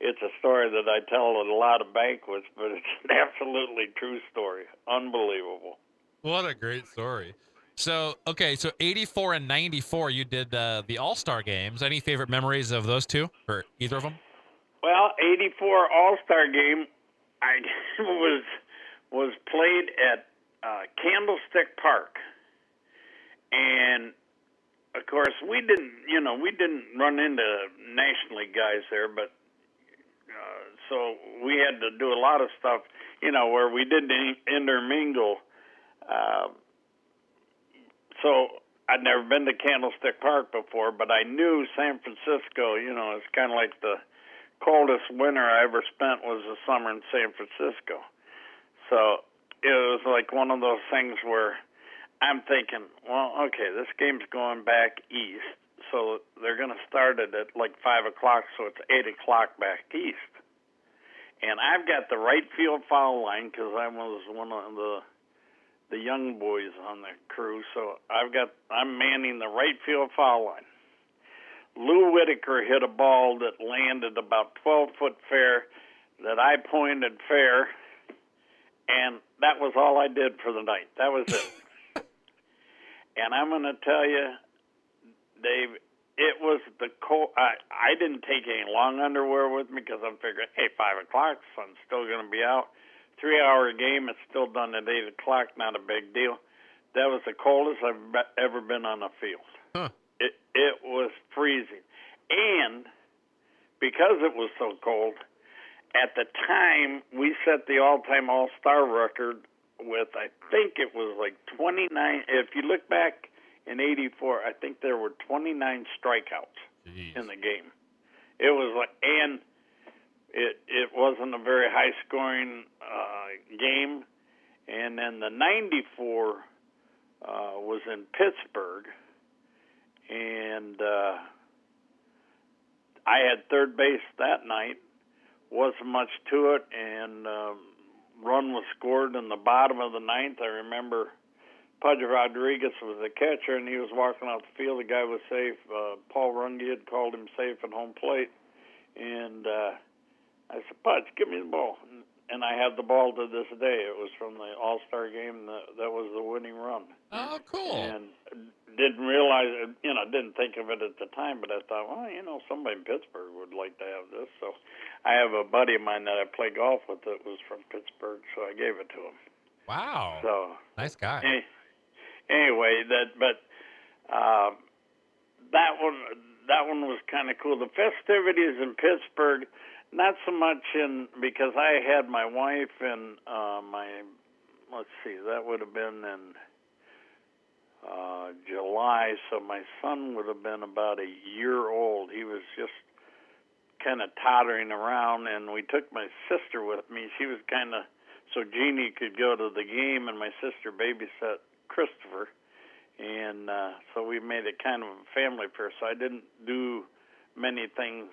it's a story that I tell at a lot of banquets, but it's an absolutely true story. Unbelievable. What a great story. So okay, so eighty four and ninety four, you did uh, the All Star games. Any favorite memories of those two, or either of them? Well, eighty four All Star game, I (laughs) was was played at uh, Candlestick Park, and of course we didn't, you know, we didn't run into National League guys there, but so we had to do a lot of stuff, you know, where we didn't intermingle. Uh, so I'd never been to Candlestick Park before, but I knew San Francisco. You know, it's kind of like the coldest winter I ever spent was the summer in San Francisco. So it was like one of those things where I'm thinking, well, okay, this game's going back east, so they're going to start it at like five o'clock, so it's eight o'clock back east. And I've got the right field foul line because I was one of the the young boys on the crew. So I've got I'm manning the right field foul line. Lou Whitaker hit a ball that landed about 12 foot fair that I pointed fair, and that was all I did for the night. That was it. (laughs) and I'm going to tell you, Dave, it was the cold. I I didn't take any long underwear with me because I'm figuring, hey, five o'clock, sun's still going to be out. Three hour game, it's still done at eight o'clock. Not a big deal. That was the coldest I've be- ever been on a field. Huh. It it was freezing, and because it was so cold, at the time we set the all-time All-Star record with I think it was like 29. If you look back in '84, I think there were 29 strikeouts Jeez. in the game. It was like, and it it wasn't a very high scoring uh, game. And then the '94 uh, was in Pittsburgh, and uh, I had third base that night. Wasn't much to it, and um, run was scored in the bottom of the ninth. I remember Pudge Rodriguez was the catcher, and he was walking off the field. The guy was safe. Uh, Paul Runge had called him safe at home plate, and uh, I said, "Pudge, give me the ball." And, I have the ball to this day. It was from the All Star game. That, that was the winning run, Oh, cool. and didn't realize, you know, didn't think of it at the time. But I thought, well, you know, somebody in Pittsburgh would like to have this. So I have a buddy of mine that I play golf with that was from Pittsburgh, so I gave it to him. Wow. So nice guy. Anyway, that but uh, that one that one was kind of cool. The festivities in Pittsburgh, not so much in because I had my wife and uh, my let's see, that would have been in uh, July, so my son would have been about a year old. He was just kind of tottering around, and we took my sister with me. She was kind of so Jeannie could go to the game, and my sister babysat Christopher, and uh, so we made it kind of a family affair. So I didn't do many things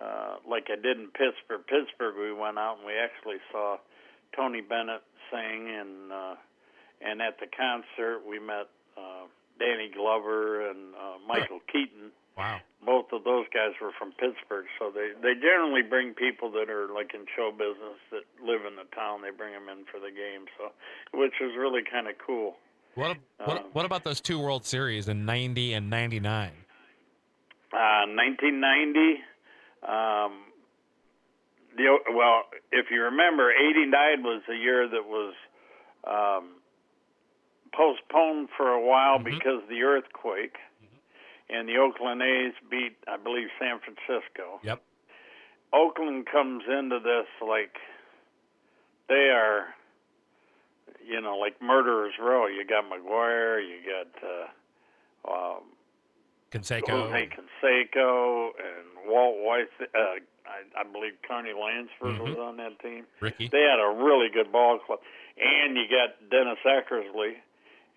uh, like I did in Pittsburgh. Pittsburgh, we went out and we actually saw Tony Bennett sing, and uh, and at the concert we met uh, Danny Glover and uh, Michael Keaton. Wow. Both of those guys were from Pittsburgh, so they they generally bring people that are like in show business that live in the town. They bring them in for the game, so which was really kind of cool. What, what, Um, what about those two World Series in 90 and 99? Uh, 1990. Um, the well, if you remember, '89 was the year that was um, postponed for a while Mhm. because of the earthquake, and the Oakland A's beat, I believe, San Francisco. Yep. Oakland comes into this like they are, you know, like murderers row. You got McGwire, you got uh, um, Canseco. Jose Canseco and Walt Weiss. Uh, I, I believe Carney Lansford was Mhm. on that team. Ricky. They had a really good ball club, and you got Dennis Eckersley,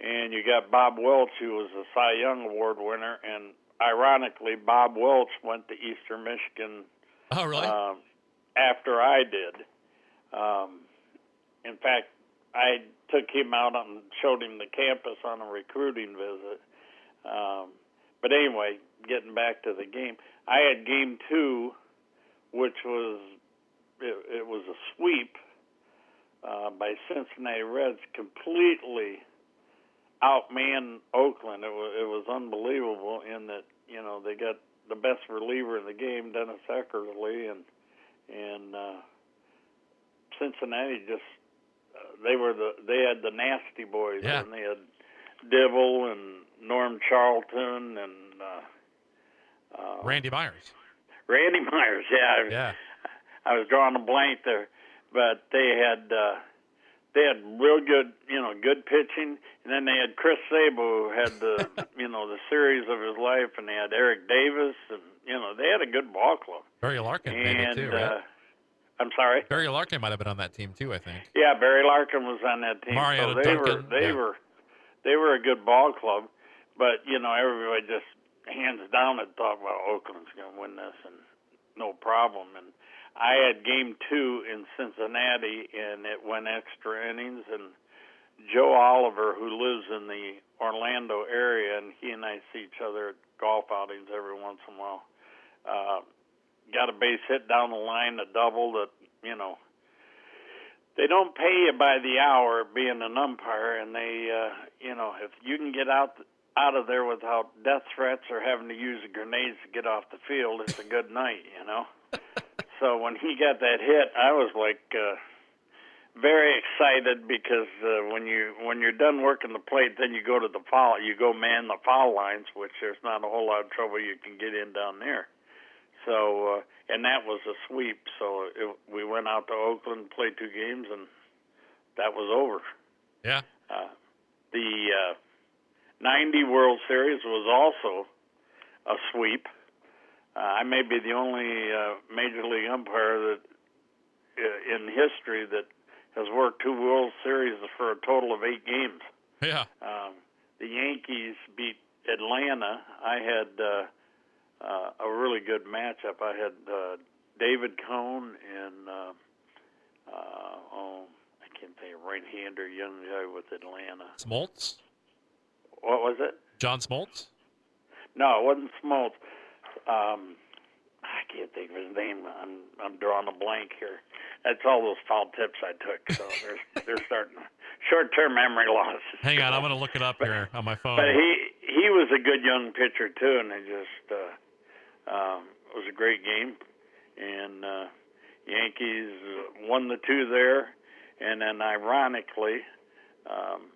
and you got Bob Welch, who was a Cy Young Award winner, and ironically, Bob Welch went to Eastern Michigan Oh, really? um, after I did. Um, in fact, I took him out and showed him the campus on a recruiting visit. Um, but anyway, getting back to the game, I had game two, which was it, it was a sweep uh, by Cincinnati Reds, completely outman Oakland. It was it was unbelievable in that you know they got the best reliever in the game, Dennis Eckersley, and and uh, Cincinnati just they were the they had the nasty boys Yeah. and they had Dibble and Norm Charlton and uh, uh, Randy Myers. Randy Myers. Yeah, Yeah. I was drawing a blank there, but they had uh, they had real good, you know, good pitching, and then they had Chris Sabo who had the, (laughs) you know, the series of his life, and they had Eric Davis, and you know, they had a good ball club. Barry Larkin maybe And too, right? uh, I'm sorry. Barry Larkin might have been on that team too, I think. Yeah, Barry Larkin was on that team. Mariano so they were Duncan, they yeah. were they were a good ball club, but you know everybody just hands down had thought, well, Oakland's going to win this, and no problem. And I had game two in Cincinnati, and it went extra innings, and Joe Oliver, who lives in the Orlando area, and he and I see each other at golf outings every once in a while. Uh, got a base hit down the line, a double that you know they don't pay you by the hour being an umpire, and they, uh, you know, if you can get out out of there without death threats or having to use the grenades to get off the field, it's a good night, you know. (laughs) so when he got that hit, I was like uh, very excited because uh, when you when you're done working the plate, then you go to the foul, you go man the foul lines, which there's not a whole lot of trouble you can get in down there. So uh, and that was a sweep. So it, we went out to Oakland, played two games, and that was over. Yeah. Uh, the uh, 90 World Series was also a sweep. Uh, I may be the only uh, major league umpire that uh, in history that has worked two World Series for a total of eight games. Yeah. Um, the Yankees beat Atlanta. I had uh, uh, a really good matchup. I had uh, David Cone and uh, uh, oh, I can't think of right-hander young guy with Atlanta. Smoltz. What was it? John Smoltz. No, it wasn't Smoltz. Um, I can't think of his name. I'm I'm drawing a blank here. That's all those foul tips I took. So (laughs) they're they're starting short-term memory loss. Hang on, I'm going to look it up here on my phone. But he he was a good young pitcher too, and it just uh, um, it was a great game. And uh, Yankees won the two there, and then ironically, um,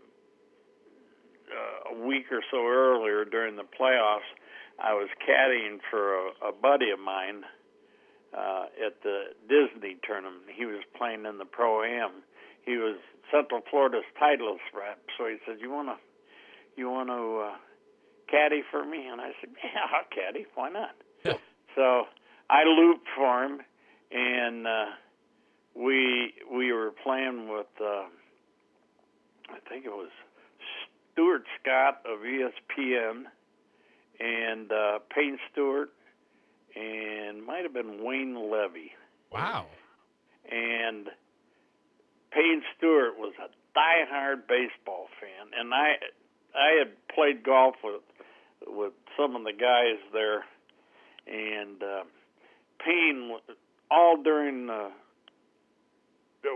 uh, a week or so earlier during the playoffs, I was caddying for a, a buddy of mine uh, at the Disney tournament. He was playing in the Pro Am. He was Central Florida's titleist rep, so he said, "You want to, you want to uh, caddy for me?" And I said, "Yeah, I'll caddy. Why not?" So I looped for him, and uh, we we were playing with uh, I think it was Stuart Scott of ESPN and uh, Payne Stewart and might have been Wayne Levi. Wow. And Payne Stewart was a die-hard baseball fan, and I I had played golf with with some of the guys there, and uh, Payne all during the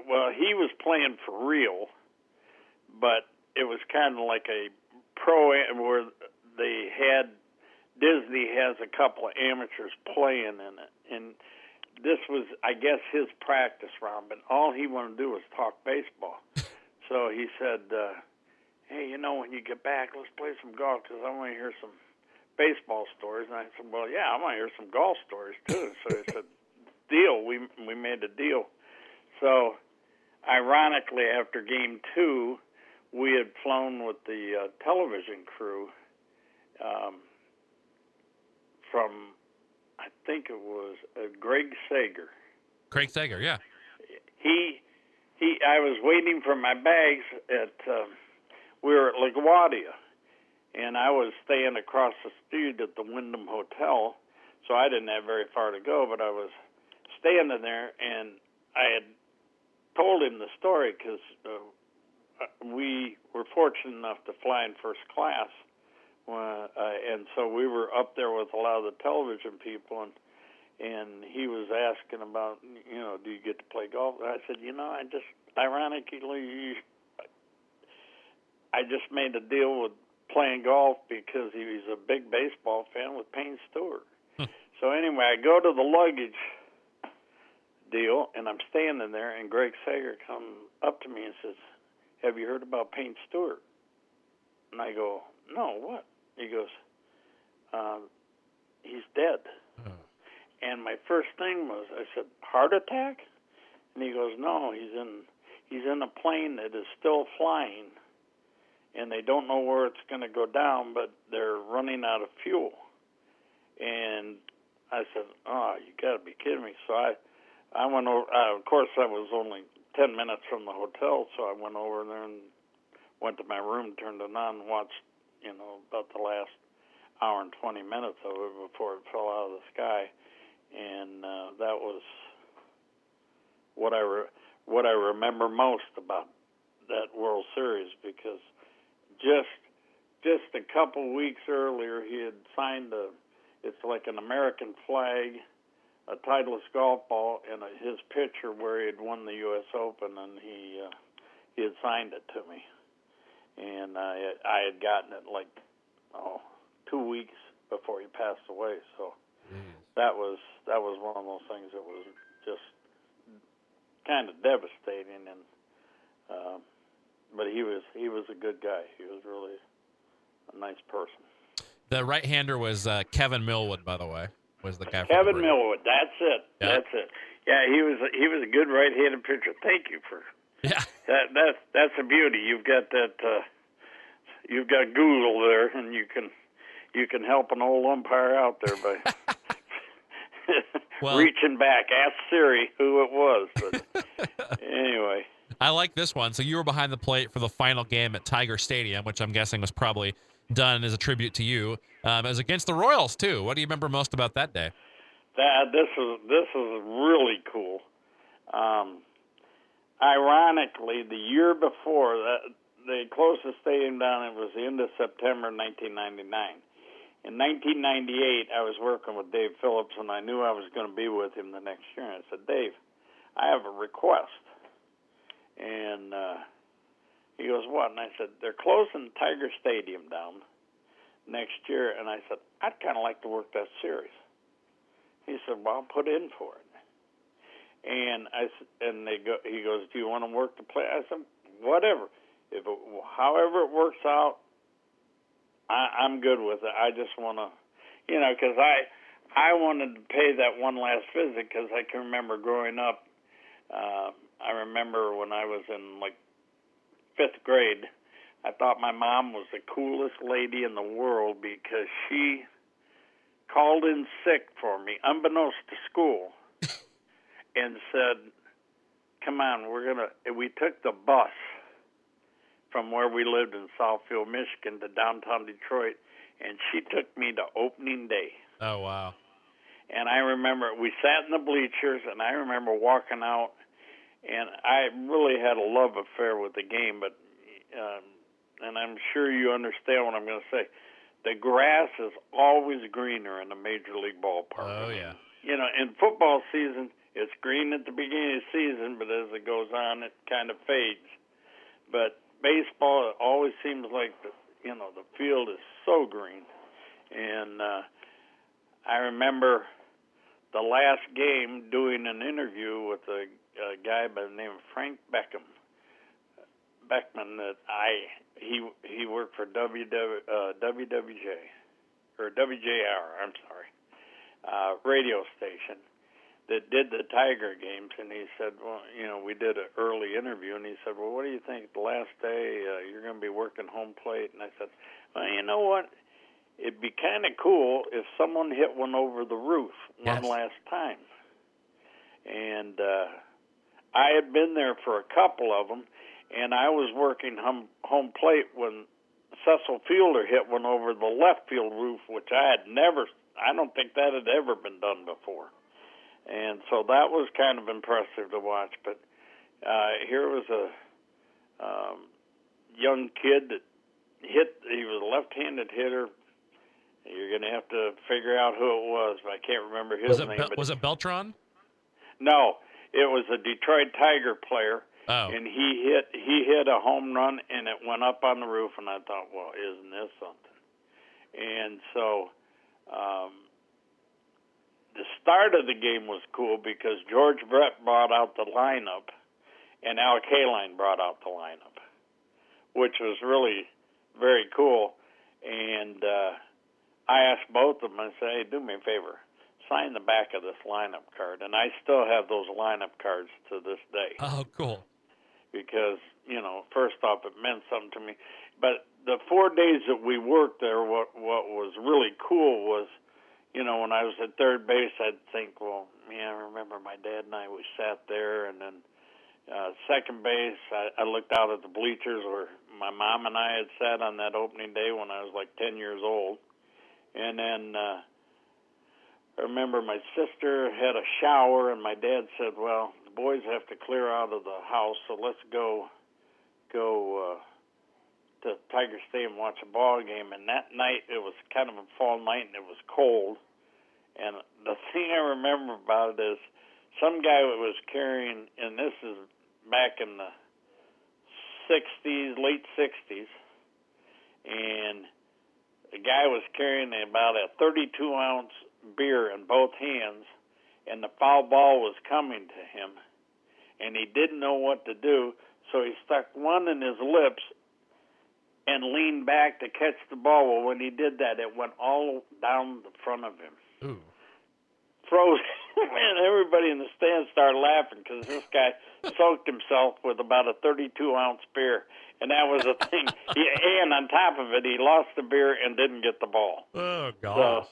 well he was playing for real, but it was kind of like a pro where they had Disney has a couple of amateurs playing in it, and this was, I guess, his practice round. But all he wanted to do was talk baseball. (laughs) so he said, uh, "Hey, you know, when you get back, let's play some golf because I want to hear some baseball stories." And I said, "Well, yeah, I want to hear some golf stories too." So he said, "Deal." We we made a deal. So, ironically, after game two, we had flown with the uh, television crew. Um, from I think it was uh, Greg Sager. Craig Sager, yeah. He he. I was waiting for my bags at. Uh, we were at LaGuardia, and I was staying across the street at the Wyndham Hotel, so I didn't have very far to go. But I was standing there, and I had told him the story because uh, we were fortunate enough to fly in first class uh, and so we were up there with a lot of the television people, and and he was asking about, you know, do you get to play golf? And I said, you know, I just ironically, I just made a deal with playing golf because he was a big baseball fan with Payne Stewart. so anyway, I go to the luggage deal, and I'm standing there, and Greg Sager comes up to me and says, "Have you heard about Payne Stewart?" And I go, "No, what?" He goes, um, he's dead. Oh. And my first thing was, I said, heart attack? And he goes, no, he's in he's in a plane that is still flying, and they don't know where it's going to go down, but they're running out of fuel. And I said, oh, you got to be kidding me. So I, I went over. Uh, of course, I was only ten minutes from the hotel, so I went over there and went to my room, turned it on, watched you know, about the last hour and 20 minutes of it before it fell out of the sky. And uh, that was what I re- what I remember most about that World Series because just just a couple weeks earlier he had signed a it's like an American flag, a Titleist golf ball, and a, his picture where he had won the U.S. Open, and he uh, he had signed it to me and I I had gotten it like oh two weeks before he passed away. So that was that was one of those things that was just kind of devastating. And uh, but he was he was a good guy. He was really a nice person. The right-hander was uh, Kevin Millwood, by the way. Was the guy? Kevin the Millwood. That's it. That's it. Yeah, he was he was a good right-handed pitcher. Thank you for Yeah. that. That's that's a beauty. You've got that. Uh, you've got Google there, and you can you can help an old umpire out there by (laughs) Well- (laughs) reaching back. Ask Siri who it was. But (laughs) anyway, I like this one. So you were behind the plate for the final game at Tiger Stadium, which I'm guessing was probably done as a tribute to you. Um, it was against the Royals too. What do you remember most about that day? that this is this is really cool. Um, ironically, the year before that, they closed the stadium down. It was the end of September 1999. In 1998, I was working with Dave Phillips, and I knew I was going to be with him the next year. And I said, Dave, I have a request. And uh, he goes, What? And I said, They're closing Tiger Stadium down next year. And I said, I'd kind of like to work that series. He said, "Well, I'll put in for it." And I and they go. He goes, "Do you want to work the play?" I said, "Whatever. If it, however it works out, I, I'm good with it. I just want to, you know, because I I wanted to pay that one last visit because I can remember growing up. Uh, I remember when I was in like fifth grade. I thought my mom was the coolest lady in the world because she called in sick for me, unbeknownst to school, (laughs) and said, "Come on, we're gonna." We took the bus from where we lived in Southfield, Michigan, to downtown Detroit, and she took me to opening day. Oh wow. And I remember we sat in the bleachers, and I remember walking out, and I really had a love affair with the game. But, um, and I'm sure you understand what I'm going to say. The grass is always greener in a major league ballpark. Oh yeah. You know, in football season, it's green at the beginning of the season, but as it goes on, it kind of fades. But baseball, it always seems like the you know the field is so green, and uh, I remember the last game doing an interview with a, a guy by the name of Frank Beckham. Beckman that I he he worked for WW, uh, WWJ or WJR. I'm sorry, uh, radio station that did the Tiger games, and he said, well, you know, we did an early interview, and he said, well, what do you think the last day uh, you're going to be working home plate? And I said, well, you know what? It'd be kind of cool if someone hit one over the roof one Yes. last time. And uh, I had been there for a couple of them, and I was working home, home plate when Cecil Fielder hit one over the left field roof, which I had never, I don't think that had ever been done before. And so that was kind of impressive to watch. But uh, here was a um, young kid that hit, he was a left handed hitter. You're going to have to figure out who it was, but I can't remember his Was it name. But was it Beltran? no, it was a Detroit Tiger player, Oh. and he hit he hit a home run, and it went up on the roof, and I thought, well, isn't this something? And so, um, the start of the game was cool because George Brett brought out the lineup, and Al Kaline brought out the lineup, which was really very cool. And uh, I asked both of them, I said, hey, do me a favor, sign the back of this lineup card. And I still have those lineup cards to this day Oh, cool. because, you know, first off, it meant something to me. But the four days that we worked there, what, what was really cool was, you know, when I was at third base, I'd think, well, yeah, I remember my dad and I, we sat there. And then uh, second base, I, I looked out at the bleachers where my mom and I had sat on that opening day when I was like 10 years old. And then uh, I remember my sister had a shower, and my dad said, "Well, the boys have to clear out of the house, so let's go go uh, to Tiger Stadium watch a ball game." And that night, it was kind of a fall night, and it was cold. And the thing I remember about it is some guy was carrying, and this is back in the '60s, late '60s, and the guy was carrying about a 32 ounce beer in both hands, and the foul ball was coming to him, and he didn't know what to do, so he stuck one in his lips and leaned back to catch the ball. Well, when he did that, it went all down the front of him. Ooh. Froze. (laughs) Man, everybody in the stand started laughing because this guy soaked himself with about a 32 ounce beer, and that was a thing. (laughs) he, and on top of it, he lost the beer and didn't get the ball. Oh So gosh.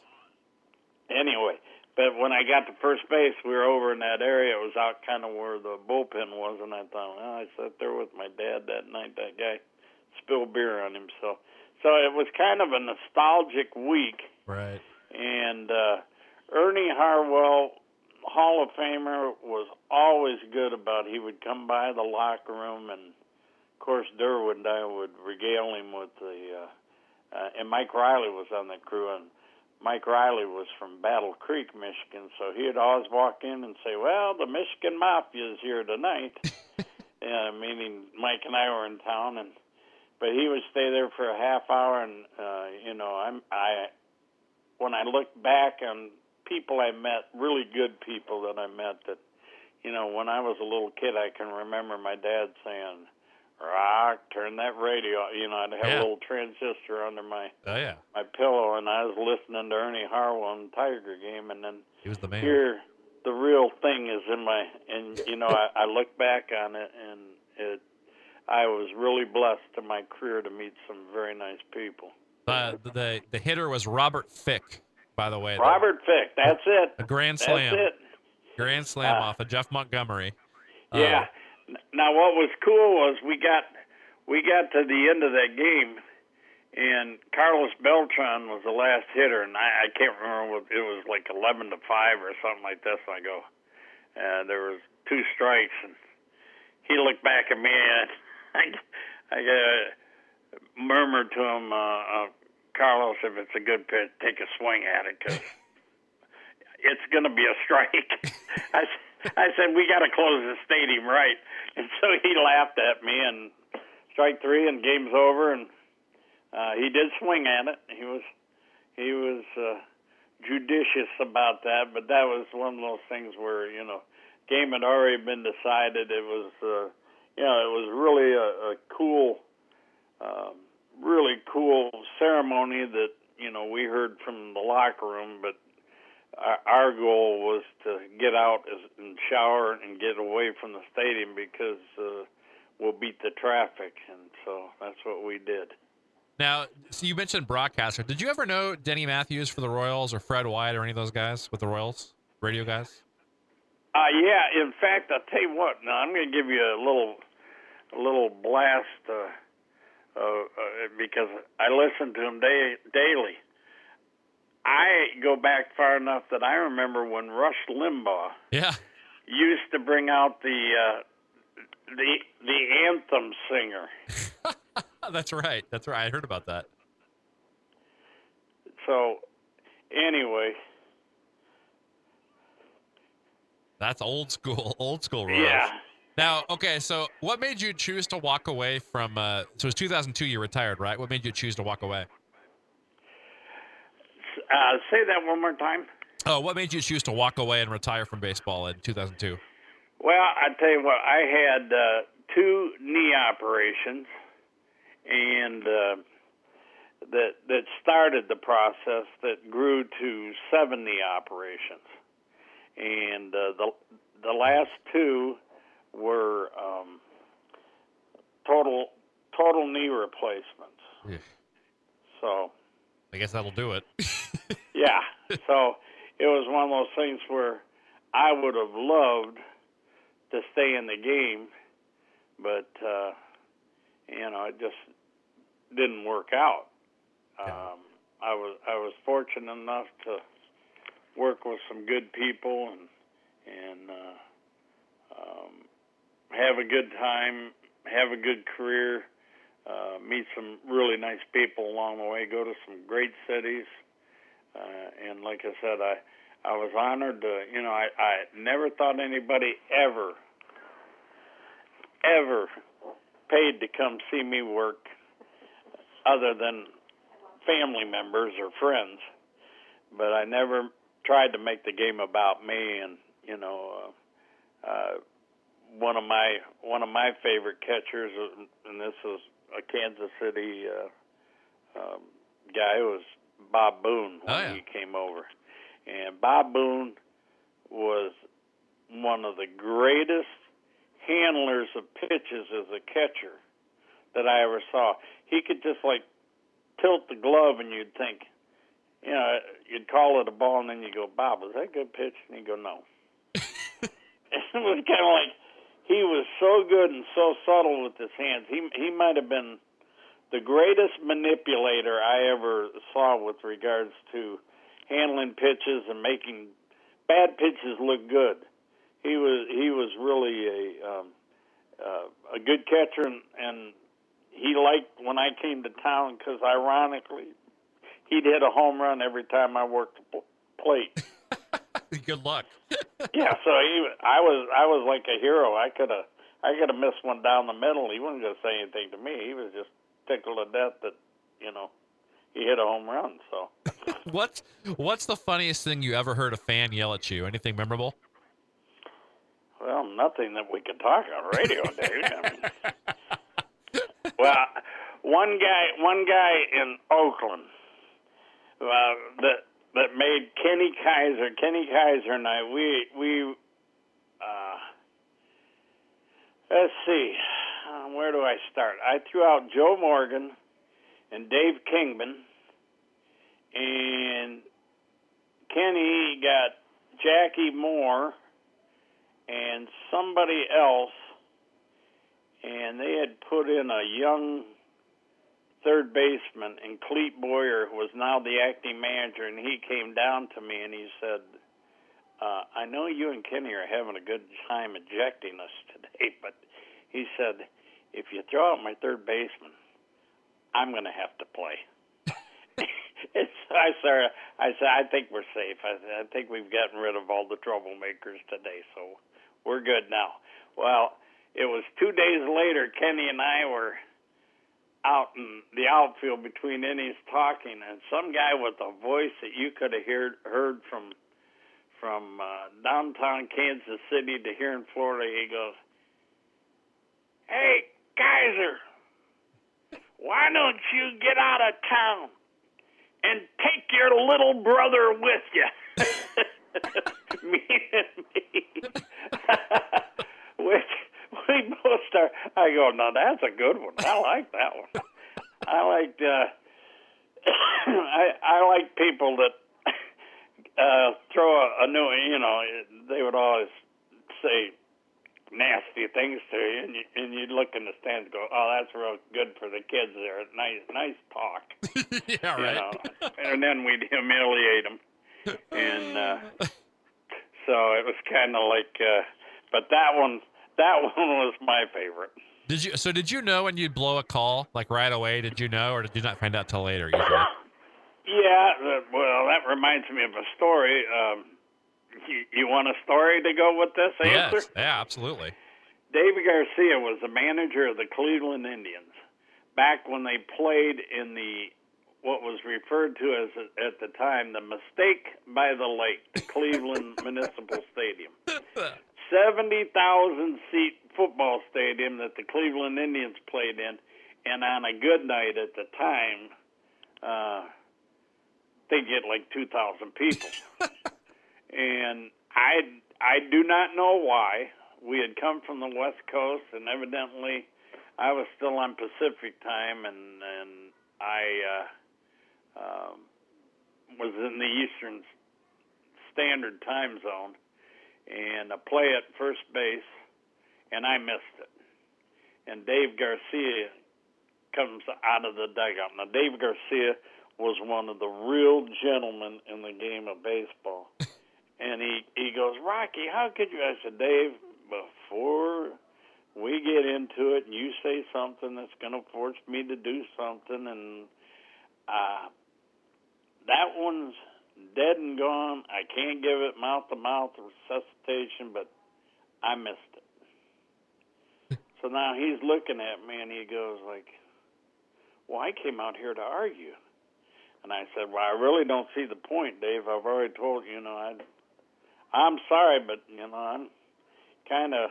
Anyway, but when I got to first base, we were over in that area. It was out kind of where the bullpen was, and I thought, well, I sat there with my dad that night. That guy spilled beer on him, so so it was kind of a nostalgic week. right. And uh, Ernie Harwell, Hall of Famer, was always good about. He would come by the locker room, and of course Durwood and I would regale him with the. Uh, uh, and Mike Riley was on the crew, and Mike Riley was from Battle Creek, Michigan, so he'd always walk in and say, "Well, the Michigan Mafia is here tonight," (laughs) uh, meaning Mike and I were in town, and but he would stay there for a half hour, and uh, you know, I'm I when I look back on people I met, really good people that I met, that you know, when I was a little kid, I can remember my dad saying. Rock, turn that radio. You know, I'd have Yeah. a little transistor under my Oh yeah. my pillow and I was listening to Ernie Harwell and Tiger game and then He was the man. here the real thing is in my and you know I, I look back on it and it I was really blessed in my career to meet some very nice people. The, the the hitter was Robert Fick, by the way. Robert Fick, that's it. A grand That's slam. it. Grand slam Ah. off of Jeff Montgomery. Uh, Yeah. N- Now what was cool was we got we got to the end of that game and Carlos Beltran was the last hitter and I, I can't remember what it was like eleven to five or something like this and I go uh there was two strikes and he looked back at me and (laughs) I I uh, murmured to him uh, uh Carlos if it's a good pitch take a swing at it cuz (laughs) it's to be a strike. (laughs) I, s- (laughs) I said, we got to close the stadium right. And so he laughed at me, and strike three, and game's over. And uh, he did swing at it. He was he was uh, judicious about that, but that was one of those things where you know, game had already been decided. It was uh, you know, it was really a, a cool, um, really cool ceremony that you know we heard from the locker room, but our, our goal was to get out and shower and get away from the stadium because uh, we'll beat the traffic, and so that's what we did. Now, so you mentioned broadcaster. Did you ever know Denny Matthews for the Royals or Fred White or any of those guys with the Royals, radio guys? Uh, yeah, in fact, I'll tell you what. Now I'm going to give you a little, a little blast uh, uh, uh, because I listen to him day, daily. I go back far enough that I remember when Rush Limbaugh Yeah. used to bring out the uh, the the anthem singer. (laughs) That's right. That's right. I heard about that. So, anyway, That's old school, (laughs) old school Royals. yeah. Now, okay, so what made you choose to walk away from? Uh, so it was 2002. You retired, right? What made you choose to walk away? Uh, say that one more time. Oh, what made you choose to walk away and retire from baseball in 2002? Well, I tell you what, I had uh, two knee operations, and uh, that that started the process that grew to seven knee operations, and uh, the the last two were um, total total knee replacements. Yeah. So I guess that'll do it. (laughs) yeah, so it was one of those things where I would have loved to stay in the game, but uh, you know it just didn't work out. Um, I was I was fortunate enough to work with some good people and and uh, um, have a good time, have a good career, uh, meet some really nice people along the way, go to some great cities, uh, and like I said, I I was honored to you know I I never thought anybody ever ever paid to come see me work other than family members or friends, but I never tried to make the game about me. And you know, uh, uh, one of my one of my favorite catchers, and this was a Kansas City uh, um, guy, was Bob Boone when Oh, yeah. he came over, and Bob Boone was one of the greatest handlers of pitches as a catcher that I ever saw. He could just like tilt the glove, and you'd think, you know, you'd call it a ball, and then you go, Bob, was that a good pitch? And he'd go, No. (laughs) it was kind of like he was so good and so subtle with his hands. He he might have been the greatest manipulator I ever saw with regards to handling pitches and making bad pitches look good. He was he was really a um, uh, a good catcher, and, and he liked when I came to town because ironically, he'd hit a home run every time I worked the plate. (laughs) Good luck. (laughs) yeah, so he, I was I was like a hero. I could have I could have missed one down the middle. He wasn't going to say anything to me. He was just tickled to death that you know he hit a home run. So (laughs) What's what's the funniest thing you ever heard a fan yell at you? Anything memorable? well, nothing that we could talk on radio, Dave. I mean, well, one guy one guy in Oakland uh, that that made Kenny Kaiser Kenny Kaiser and I we we uh, let's see where do I start? I threw out Joe Morgan and Dave Kingman and Kenny got Jackie Moore and somebody else and they had put in a young third baseman, and Clete Boyer who was now the acting manager, and he came down to me and he said, uh, "I know you and Kenny are having a good time ejecting us (laughs) today, but he said if you throw out my third baseman, I'm going to have to play." (laughs) I. I said, "I think we're safe. I, said, I think we've gotten rid of all the troublemakers today, so we're good now." Well, it was two days later. Kenny and I were out in the outfield between innings talking, and some guy with a voice that you could have heard heard from from uh, downtown Kansas City to here in Florida. He goes, "Hey, Kaiser, why don't you get out of town and take your little brother with you?" (laughs) me and me. (laughs) Which we both start. I go, no, that's a good one. I like that one. I liked. Uh, (coughs) I I like people that uh, throw a, a new. You know, they would always say nasty things to you, and you and you'd look in the stands, and go, oh, that's real good for the kids there. Nice, nice talk. (laughs) yeah, right. know, and then we'd humiliate them, and uh, so it was kind of like. Uh, but that one, that (laughs) one was my favorite. Did you? So did you know when you'd blow a call like right away? Did you know, or did you not find out till later? Usually. Yeah, well, that reminds me of a story. Um, you, you want a story to go with this answer? Yes. Yeah. Absolutely. David Garcia was the manager of the Cleveland Indians back when they played in the what was referred to as at the time the Mistake by the Lake, the (laughs) Cleveland Municipal Stadium. (laughs) 70,000 seat football stadium that the Cleveland Indians played in, and on a good night at the time, uh, they get like 2,000 people. (laughs) and I I do not know why. We had come from the West Coast, and evidently, I was still on Pacific time, and and I uh, um, was in the Eastern Standard Time Zone, and a play at first base, and I missed it. And Dave Garcia comes out of the dugout. Now, Dave Garcia was one of the real gentlemen in the game of baseball. (laughs) And he, he goes, Rocky, how could you? I said, Dave, before we get into it and you say something that's going to force me to do something, and uh, that one's dead and gone. I can't give it mouth to mouth resuscitation, but I missed it. (laughs) so now he's looking at me and he goes like, "Well, I came out here to argue." And I said, "Well, I really don't see the point, Dave. I've already told you, you know, I, I'm sorry, but you know, I'm kind of,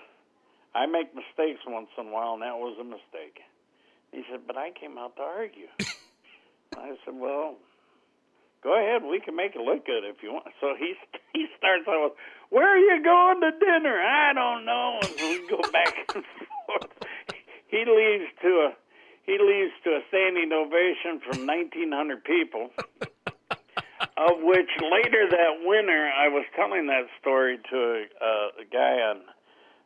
I make mistakes once in a while, and that was a mistake." He said, "But I came out to argue." (laughs) I said, "Well, go ahead. We can make it look good if you want." So he he starts out with, "Where are you going to dinner?" I don't know. And we go (laughs) back and forth. He leads to a he leads to a standing ovation from 1,900 people, (laughs) of which later that winter I was telling that story to a, a guy on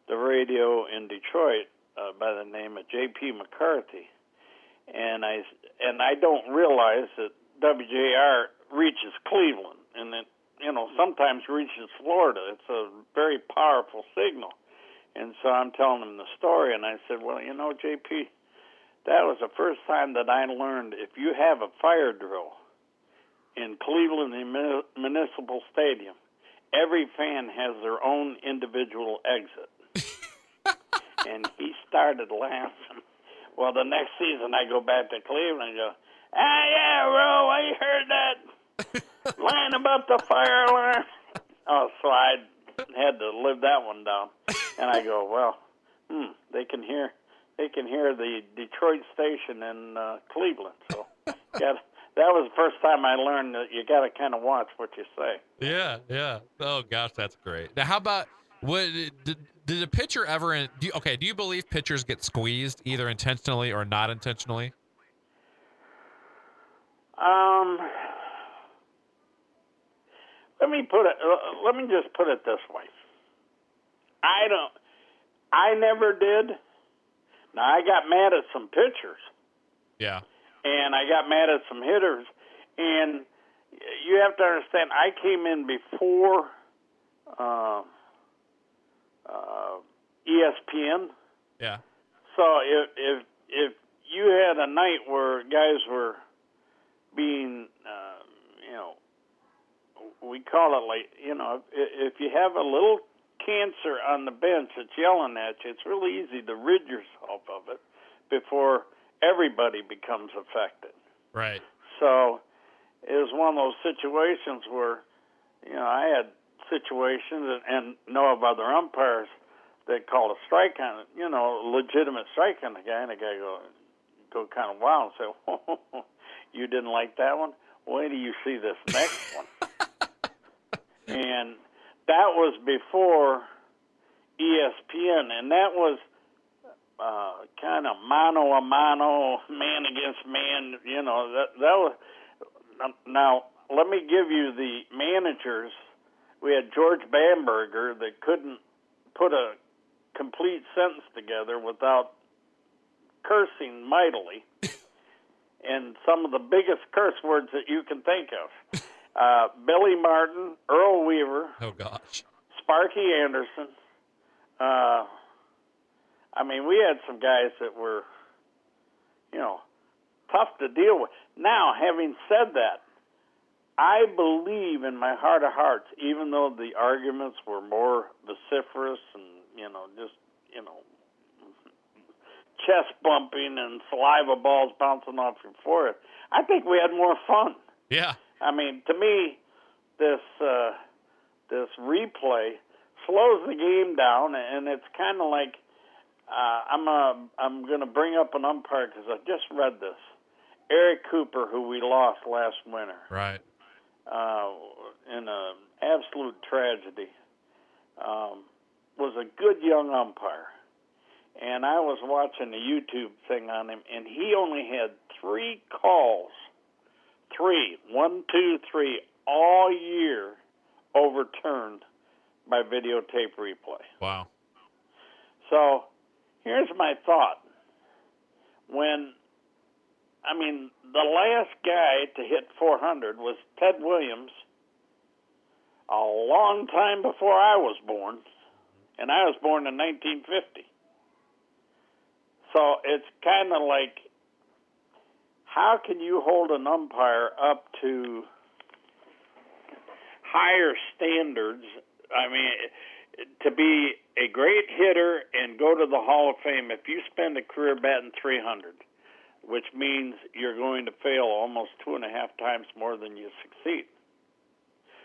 the radio in Detroit uh, by the name of J.P. McCarthy, and I and I don't realize that WJR reaches Cleveland, and it you know sometimes reaches Florida. It's a very powerful signal, and so I'm telling him the story, and I said, well, you know, J.P that was the first time that I learned if you have a fire drill in Cleveland the Municipal Stadium, every fan has their own individual exit. (laughs) and he started laughing. Well, the next season I go back to Cleveland and go, ah, yeah, Ro, I heard that (laughs) line about the fire alarm. Oh, so I had to live that one down. And I go, well, hmm, they can hear they can hear the Detroit station in uh, Cleveland. So, (laughs) yeah, that was the first time I learned that you got to kind of watch what you say. Yeah, yeah. Oh gosh, that's great. Now, how about what did, did a pitcher ever? In, do you, okay, do you believe pitchers get squeezed either intentionally or not intentionally? Um, let me put it. Let me just put it this way. I don't. I never did now I got mad at some pitchers. Yeah. And I got mad at some hitters, and you have to understand I came in before uh, uh, ESPN. Yeah. So if if if you had a night where guys were being, uh, you know, we call it like, you know, if, if you have a little cancer on the bench that's yelling at you, it's really easy to rid yourself of it before everybody becomes affected. Right. So it was one of those situations where, you know, I had situations and, and know of other umpires that called a strike on, you know, legitimate strike on the guy, and the guy go go kind of wild and say, (laughs) "You didn't like that one? Wait till you see this next one." (laughs) and that was before ESPN, and that was uh, kind of mano a mano, man against man. You know that that was. Now let me give you the managers. We had George Bamberger that couldn't put a complete sentence together without cursing mightily, (laughs) and some of the biggest curse words that you can think of uh, Billy Martin, Earl Weaver. Oh gosh. Sparky Anderson. Uh, I mean, we had some guys that were, you know, tough to deal with. Now, having said that, I believe in my heart of hearts, even though the arguments were more vociferous and you know, just you know, chest bumping and saliva balls bouncing off your forehead, I think we had more fun. Yeah. I mean, to me, this uh, this replay slows the game down, and it's kind of like uh, I'm a, I'm going to bring up an umpire because I just read this. Eric Cooper, who we lost last winter, right, uh, in an absolute tragedy, um, was a good young umpire. And I was watching a YouTube thing on him, and he only had three calls three, one, two, three, all year overturned by videotape replay. Wow. So here's my thought. When, I mean, the last guy to hit 400 was Ted Williams a long time before I was born, and I was born in 1950. So it's kind of like how can you hold an umpire up to higher standards? I mean, to be a great hitter and go to the Hall of Fame, if you spend a career batting 300, which means you're going to fail almost two and a half times more than you succeed.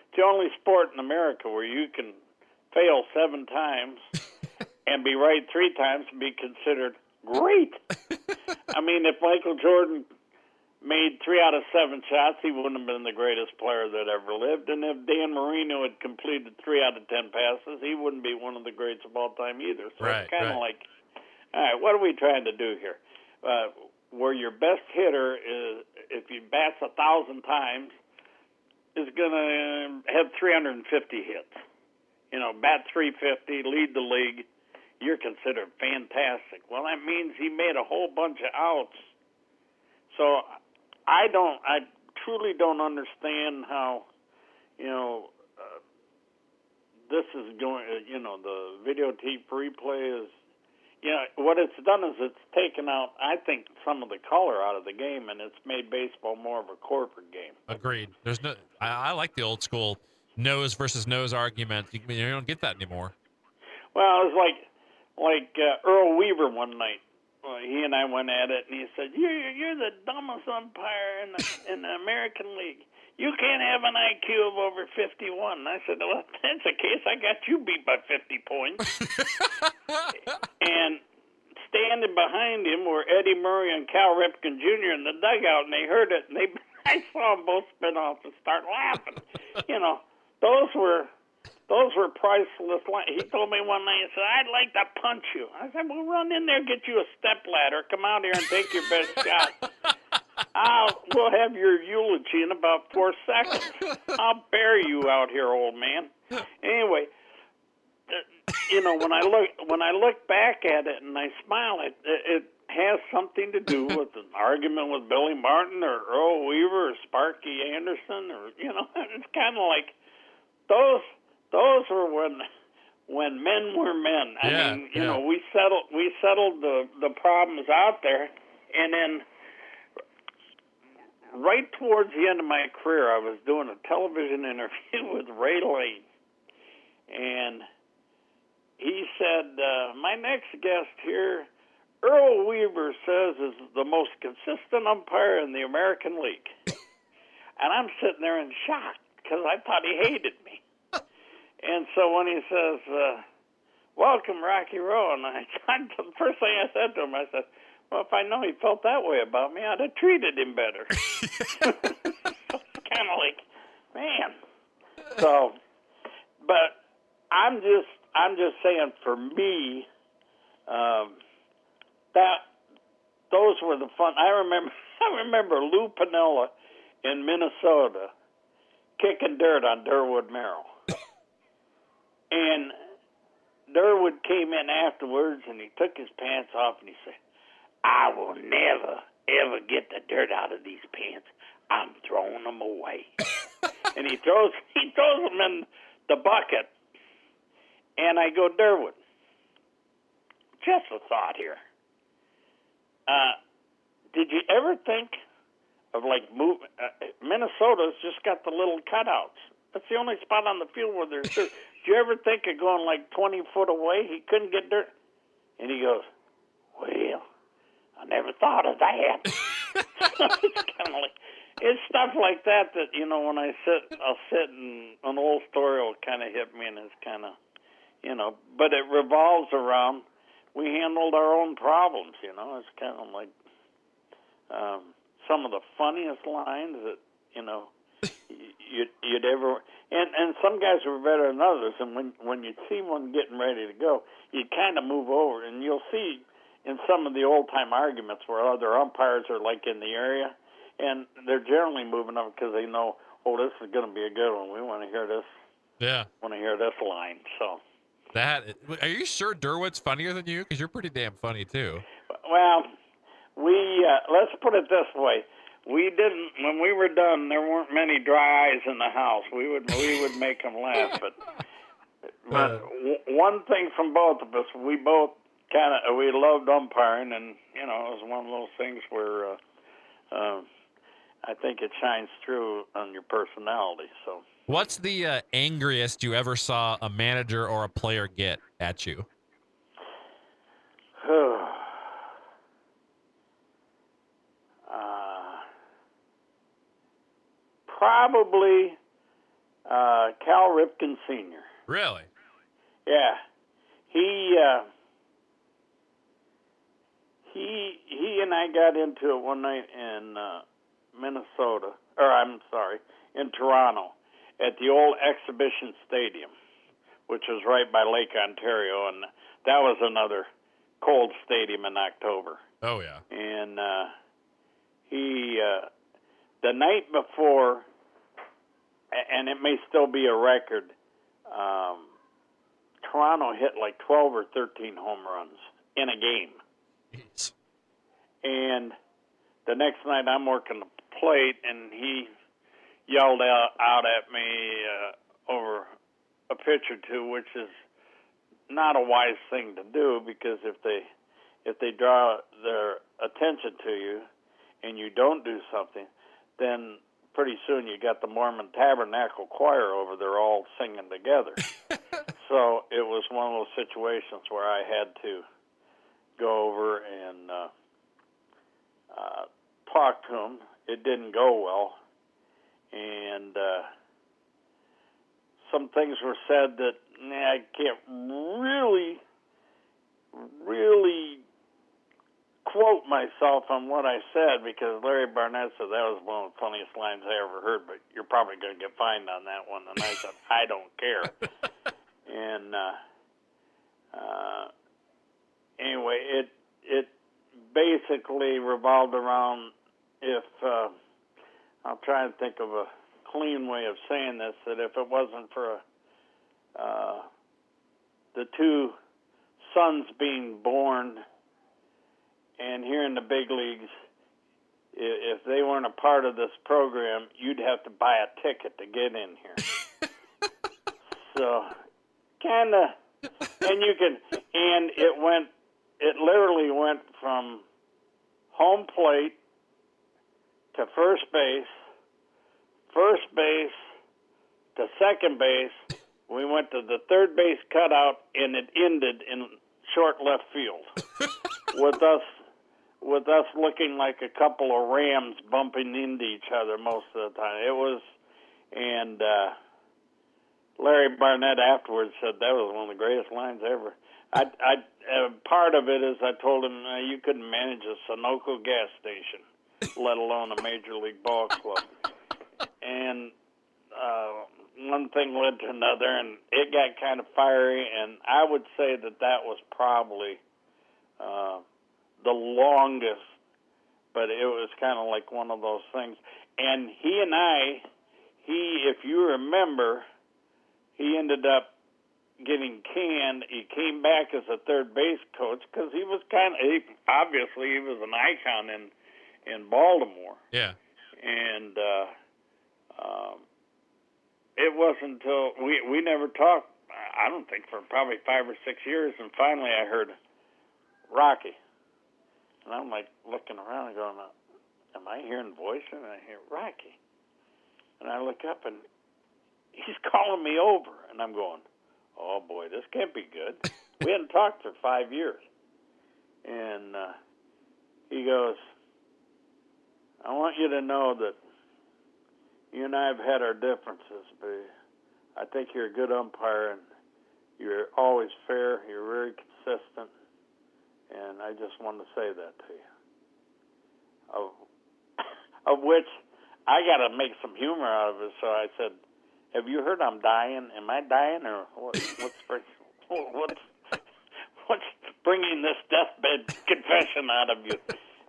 It's the only sport in America where you can fail seven times (laughs) and be right three times and be considered great. I mean, if Michael Jordan made three out of seven shots, he wouldn't have been the greatest player that ever lived. And if Dan Marino had completed three out of ten passes, he wouldn't be one of the greats of all time either. So right, it's kind of right. like, all right, what are we trying to do here? Uh, where your best hitter is, if he bats a thousand times, is going to have 350 hits. You know, bat 350, lead the league. You're considered fantastic. Well, that means he made a whole bunch of outs. So I don't, I truly don't understand how, you know, uh, this is going. uh, You know, the videotape replay is you know what it's done is it's taken out I think some of the color out of the game and it's made baseball more of a corporate game. Agreed. There's no. I, I like the old school nose versus nose argument. You, you don't get that anymore. Well, it was like like uh, Earl Weaver one night. Well, he and I went at it, and he said, "You're you're the dumbest umpire in the in the American League. You can't have an IQ of over 51." And I said, "Well, if that's the case, I got you beat by 50 points." (laughs) and standing behind him were Eddie Murray and Cal Ripken Jr. in the dugout, and they heard it, and they (laughs) I saw them both spin off and start laughing. (laughs) you know, those were those were priceless. He told me one night, he said, "I'd like to punch you." I said, "Well, run in there, get you a step ladder, come out here and take your best shot." (laughs) I'll we'll have your eulogy in about four seconds. I'll bury you out here, old man. Anyway, uh, you know when I look when I look back at it and I smile, it it has something to do with an argument with Billy Martin or Earl Weaver or Sparky Anderson or you know (laughs) it's kind of like those those were when when men were men. I Yeah, mean, you yeah. know, we settled we settled the the problems out there, and then right towards the end of my career, I was doing a television (laughs) interview with Ray Lane, and he said, uh, "My next guest here." Earl Weaver says is the most consistent umpire in the American League. (laughs) And I'm sitting there in shock because I thought he hated me. And so when he says, uh, "Welcome, Rocky Rowe," and (laughs) I, the first thing I said to him, I said, "Well, if I know he felt that way about me, I'd have treated him better." (laughs) kind of like, man. So, but I'm just, I'm just saying, for me, um, that those were the fun. I remember, (laughs) I remember Lou Piniella in Minnesota kicking dirt on Durwood Merrill. And Durwood came in afterwards and he took his pants off and he said, I will never, ever get the dirt out of these pants. I'm throwing them away. (laughs) and he throws he throws them in the bucket. And I go, Durwood, just a thought here. Uh, did you ever think of like move? Uh, Minnesota's just got the little cutouts. That's the only spot on the field where there's (laughs) dirt. Did you ever think of going like 20 foot away? He couldn't get dirt. And he goes, Well, I never thought of that. it's kind of like, it's stuff like that that, you know, when I sit, I'll sit and an old story will kind of hit me and it's kind of, you know, but it revolves around we handled our own problems, you know. It's kind of like um, some of the funniest lines that, you know, you'd, you'd ever and and some guys were better than others and when when you see one getting ready to go you kind of move over and you'll see in some of the old time arguments where other umpires are like in the area and they're generally moving up because they know oh this is going to be a good one we want to hear this Yeah. want to hear this line so That. Are you sure Durwood's funnier than you? Because you're pretty damn funny too. Well, we uh, let's put it this way: we didn't when we were done. There weren't many dry eyes in the house. We would we would (laughs) make them laugh, but (laughs) but w- one thing from both of us, we both kind of we loved umpiring, and you know it was one of those things where uh, um, I think it shines through on your personality. So. What's the uh, angriest you ever saw a manager or a player get at you? Probably uh, Cal Ripken Sr. Really? Yeah, he uh, he he and I got into it one night in uh, Minnesota, or I'm sorry, in Toronto, at the old Exhibition Stadium, which was right by Lake Ontario, and that was another cold stadium in October. Oh yeah. And uh, he uh, the night before, and it may still be a record. Um, Toronto hit like 12 or 13 home runs in a game. Jeez. And the next night I'm working the plate, and he yelled out, out at me uh, over a pitch or two, which is not a wise thing to do because if they if they draw their attention to you and you don't do something, then pretty soon you got the Mormon Tabernacle Choir over there all singing together. (laughs) so it was one of those situations where I had to go over and uh, uh, talk to him. It didn't go well, and uh, some things were said that nah, I can't really, really quote myself on what I said because Larry Barnett said that was one of the funniest lines I ever heard, but you're probably going to get fined on that one. And I said, I don't care. (laughs) and uh, uh, anyway, it it basically revolved around if uh, I'll try and think of a clean way of saying this that if it wasn't for uh, the two sons being born and here in the big leagues, if they weren't a part of this program, you'd have to buy a ticket to get in here. (laughs) so, kind of, and you can, and it went, it literally went from home plate to first base, first base to second base. We went to the third base cutout, and it ended in short left field (laughs) with us with us looking like a couple of rams bumping into each other most of the time. It was, and uh, Larry Barnett afterwards said that was one of the greatest lines ever. I, I uh, part of it is I told him uh, you couldn't manage a Sunoco gas station, let alone a major league ball club, and uh, one thing led to another, and it got kind of fiery. And I would say that that was probably. Uh, the longest, but it was kind of like one of those things. And he and I, he, if you remember, he ended up getting canned. He came back as a third base coach because he was kind of he, obviously he was an icon in in Baltimore. Yeah. And uh, um, it wasn't until we we never talked. I don't think for probably five or six years, and finally I heard Rocky. And I'm like looking around and going, Am I hearing voices? And I hear Rocky. And I look up and he's (laughs) calling me over. And I'm going, Oh boy, this can't be good. we hadn't talked for five years. And uh, he goes, I want you to know that you and I have had our differences, but I think you're a good umpire and you're always fair. You're very consistent and I just wanted to say that to you. Of, (coughs) of which I got to make some humor out of it. So I said, "Have you heard I'm dying? Am I dying, or what, what's (laughs) what's (laughs) what's bringing this deathbed confession out of you?"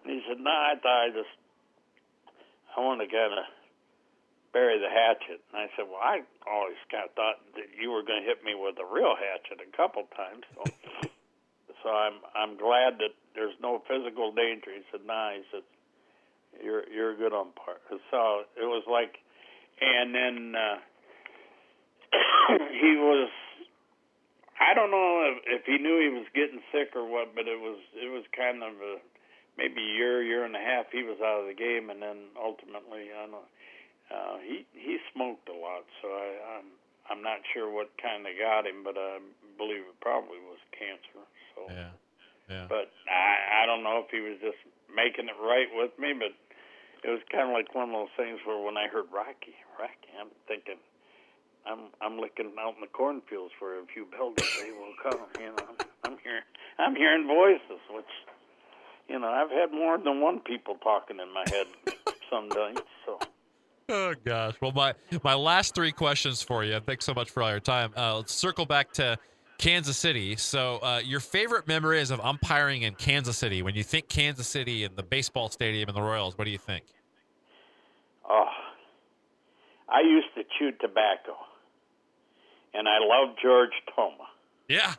And he said, "No, I thought I just I want to kind of." bury the hatchet. And I said, Well, I always kind of thought that you were going to hit me with a real hatchet a couple times. So so I'm I'm glad that there's no physical danger. He said, "Nah," he said, "You're you're a good umpire." So it was like, and then uh, (coughs) he was. I don't know if, if he knew he was getting sick or what, but it was it was kind of a maybe a year, year and a half. He was out of the game, and then ultimately, I don't. Uh, he he smoked a lot, so I, I'm I'm not sure what kind of got him, but I believe it probably was cancer. So yeah, yeah. But I I don't know if he was just making it right with me, but it was kind of like one of those things where when I heard Rocky, Rocky, I'm thinking, I'm I'm looking out in the cornfields for a few builders. They will come. You know, I'm hearing I'm hearing voices, which you know I've had more than one people talking in my head (laughs) sometimes. So. Oh gosh. Well, my my last three questions for you. Thanks so much for all your time. Uh, let's circle back to Kansas City. So, uh, your favorite memory is of umpiring in Kansas City? When you think Kansas City and the baseball stadium and the Royals, what do you think? Oh, I used to chew tobacco, and I loved George Toma. Yeah.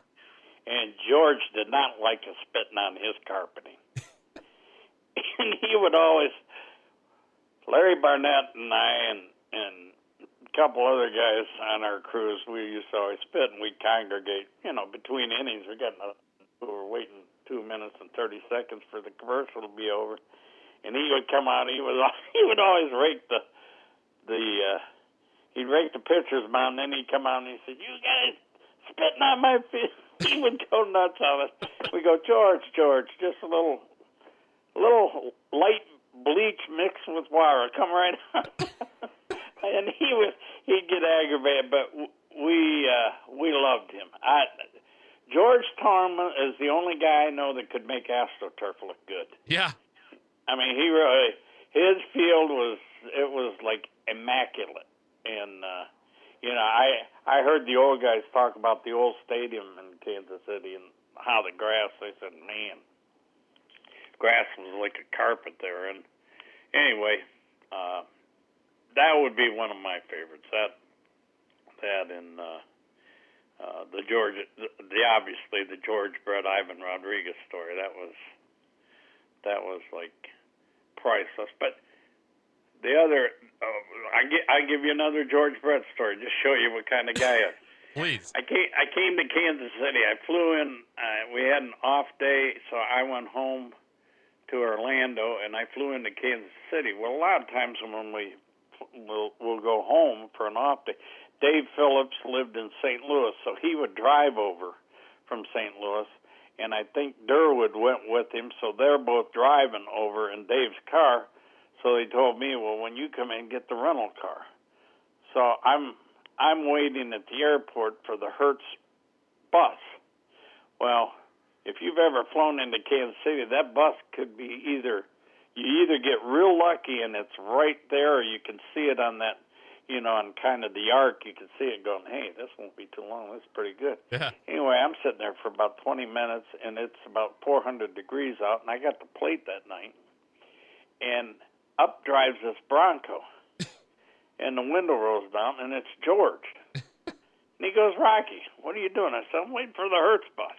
And George did not like us spitting on his carpeting. (laughs) and he would always Larry Barnett and I and and a couple other guys on our crews, we used to always spit and we'd congregate, you know, between innings. We got we were waiting two minutes and thirty seconds for the commercial to be over, and he would come out. He was (laughs) he would always rake the the uh, he'd rake the pitcher's mound, and then he'd come out and he said, "You guys spitting on my feet." (laughs) he would go nuts on us. We go, George, George, just a little, a little light bleach mixed with water. Come right on. (laughs) and he was he'd get aggravated, but we uh, we loved him. I George Toma is the only guy I know that could make AstroTurf look good. Yeah. I mean, he really his field was it was like immaculate, and uh, you know I I heard the old guys talk about the old stadium in Kansas City and how the grass. They said, man, grass was like a carpet there. And anyway, uh, that would be one of my favorites. That that and uh, uh, the George, the, the obviously the George Brett Ivan Rodriguez story. That was that was like priceless. But the other, uh, I get, I give you another George Brett story. Just show you what kind of guy. I, (laughs) Please. I came I came to Kansas City. I flew in. Uh, we had an off day, so I went home to Orlando, and I flew into Kansas City. Well, a lot of times when we will we'll go home for an off day, Dave Phillips lived in St. Louis, so he would drive over from St. Louis, and I think Durwood went with him, so they're both driving over in Dave's car. So they told me, well, when you come in, get the rental car. So I'm I'm waiting at the airport for the Hertz bus. Well, if you've ever flown into Kansas City, that bus could be either you either get real lucky and it's right there, or you can see it on that, you know, on kind of the arc. You can see it going, hey, this won't be too long. This is pretty good. Yeah. Anyway, I'm sitting there for about 20 minutes, and it's about 400 degrees out, and I got the plate that night, and up drives this Bronco, (laughs) and the window rolls down, and it's George. (laughs) And he goes, Rocky, what are you doing? I said, I'm waiting for the Hertz bus.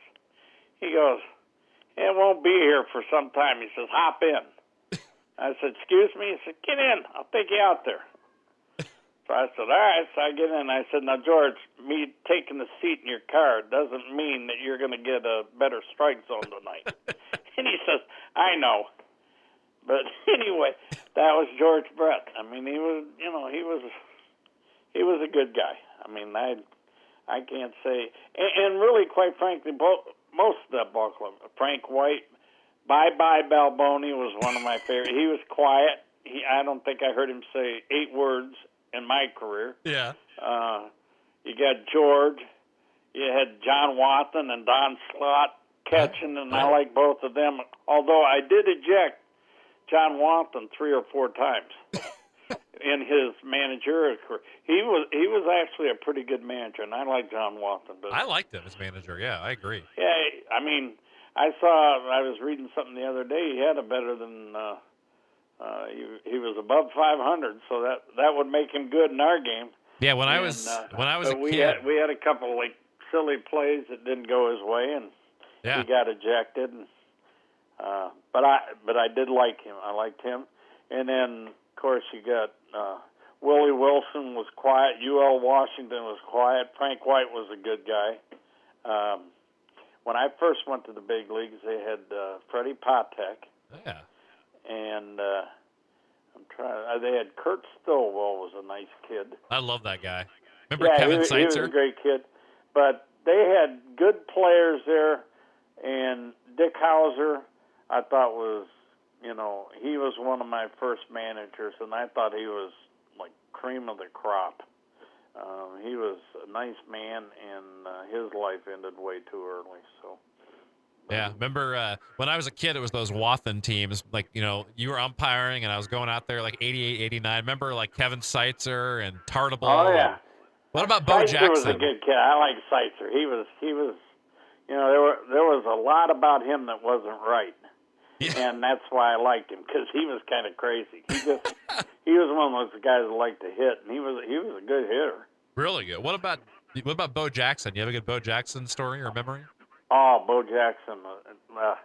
He goes, It won't be here for some time. He says, Hop in. (laughs) I said, Excuse me? He said, Get in. I'll take you out there. So I said, All right. So I get in. I said, Now, George, me taking the seat in your car doesn't mean that you're going to get a better strike zone tonight. (laughs) and he says, I know. But (laughs) anyway, that was George Brett. I mean, he was, you know, he was, he was a good guy. I mean, I, I can't say, and, and really, quite frankly, both most of that ball club. Frank White, Bye Bye Balboni was one of my favorite. He was quiet. He, I don't think I heard him say eight words in my career. Yeah. Uh, you got George. You had John Wathan and Don Slaught catching, and I like both of them. Although I did eject John Wathan three or four times (laughs) in his managerial career. He was he was actually a pretty good manager, and I like John Wathan. But I liked him as manager. Yeah, I agree. yeah, I mean, I saw I was reading something the other day. He had a better than. Uh, uh, he, he was above 500, so that that would make him good in our game. Yeah, when I was uh, when I was a we kid. had we had a couple like silly plays that didn't go his way, and yeah. he got ejected. And, uh, but I but I did like him. I liked him, and then of course you got uh, Willie Wilson was quiet. U.L. Washington was quiet. Frank White was a good guy. Um, when I first went to the big leagues, they had uh, Freddie Patek, yeah. and uh, I'm trying. Uh, they had Kurt Stillwell was a nice kid. I love that guy. Remember yeah, Kevin he, was- he was a great kid. But they had good players there, and Dick Howser, I thought was you know, he was one of my first managers, and I thought he was like cream of the crop. Um, he was a nice man, and uh, his life ended way too early. So. Yeah, remember uh, when I was a kid, it was those Wathan teams. Like, you know, you were umpiring, and I was going out there like 88, 89. Remember, like Kevin Seitzer and Tartabull? Oh, yeah. What about Bo Seitzer Jackson? was a good kid. I like Seitzer. He was, he was, you know, there were there was a lot about him that wasn't right, Yeah. and that's why I liked him because he was kind of crazy. He just, (laughs) he was one of those guys that liked to hit, and he was he was a good hitter. Really good. What about what about Bo Jackson? You have a good Bo Jackson story or memory? Oh, Bo Jackson. Uh, uh,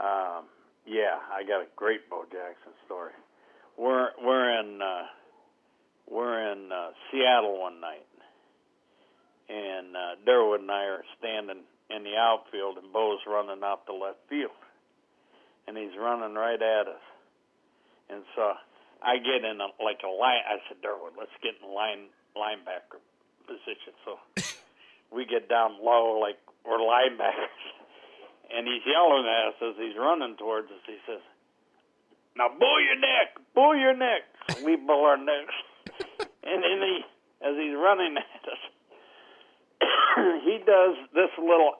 um, yeah, I got a great Bo Jackson story. We're we're in uh, we're in uh, Seattle one night, and uh, Durwood and I are standing in the outfield, and Bo's running out the left field, and he's running right at us, and so I get in a, like a line. I said, Durwood, let's get in line linebacker position. So (laughs) we get down low like we're linebackers. (laughs) And he's yelling at us as he's running towards us. He says, Now bull your neck, bull your neck. So we bull our necks. (laughs) and then he, as he's running at us, (coughs) he does this little,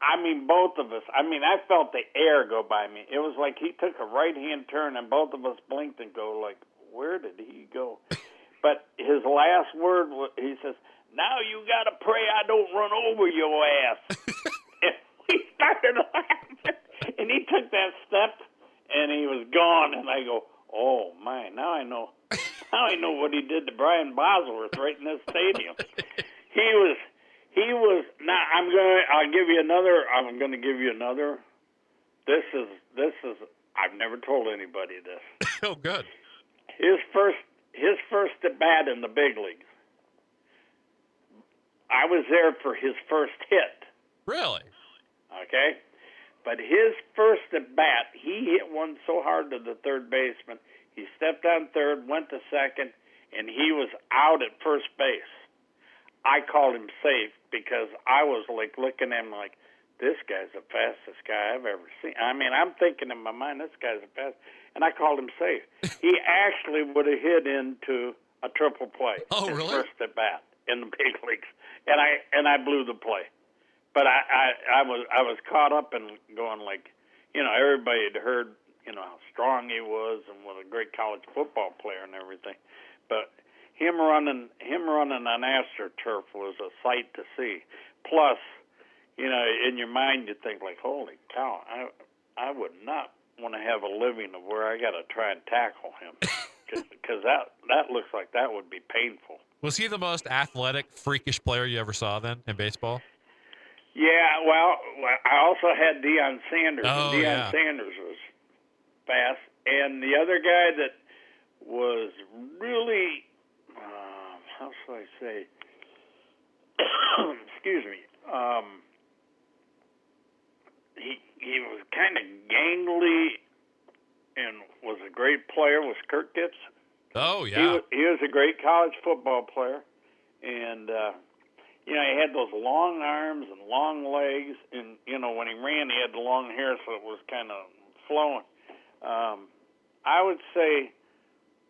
I mean, both of us. I mean, I felt the air go by me. It was like he took a right hand turn and both of us blinked and go, like, where did he go? (laughs) But his last word, was, he says, "Now you gotta pray I don't run over your ass." (laughs) and we started laughing, and he took that step, and he was gone. And I go, "Oh my! Now I know. (laughs) Now I know what he did to Brian Bosworth right in this stadium. He was, he was. Now I'm gonna. I'll give you another. I'm gonna give you another. This is. This is. I've never told anybody this (laughs) oh, good. his first his first at bat in the big leagues. I was there for his first hit, Really? okay? But his first at bat, he hit one so hard to the third baseman. He stepped on third, went to second, and he was out at first base. I called him safe because I was like looking at him like, this guy's the fastest guy I've ever seen. I mean, I'm thinking in my mind, this guy's the fast, and I called him safe. (laughs) he actually would have hit into a triple play. Oh, his really? First at bat in the big leagues, and I and I blew the play. But I, I I was I was caught up in going like, you know, everybody had heard you know how strong he was and what a great college football player and everything, but him running him running on AstroTurf was a sight to see. Plus, you know, in your mind you think like, holy cow, I I would not want to have a living of where I got to try and tackle him (laughs) because that that looks like that would be painful. Was he the most athletic, freakish player you ever saw then in baseball? Yeah, well, I also had Deion Sanders. Oh, Deion yeah. Sanders was fast, and the other guy that was really, um, how shall I say? Excuse me. Um, he he was kind of gangly and was a great player. Was Kirk Gibson? Oh He yeah. was, he was a great college football player, and uh, you know he had those long arms and long legs, and you know when he ran, he had the long hair, so it was kind of flowing. Um, I would say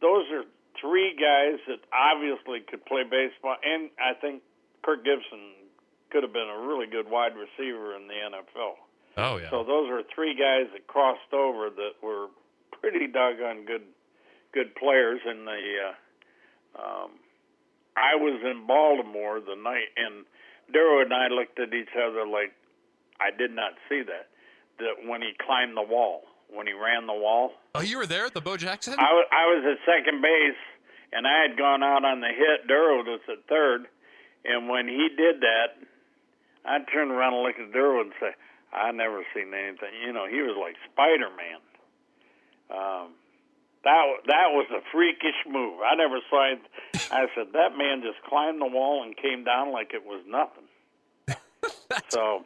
those are three guys that obviously could play baseball, and I think Kirk Gibson could have been a really good wide receiver in the NFL. Oh yeah. So those are three guys that crossed over that were pretty doggone good good players in the uh um I was in Baltimore the night and Darrow and I looked at each other like I did not see that. That when he climbed the wall, when he ran the wall. oh, you were there at the Bo Jackson? I was I was at second base and I had gone out on the hit, Darrow was at third, and when he did that I turned around and looked at Darrow and say, I never seen anything. You know, he was like Spider Man. Um, that that was a freakish move. I never saw it. I said that man just climbed the wall and came down like it was nothing. (laughs) so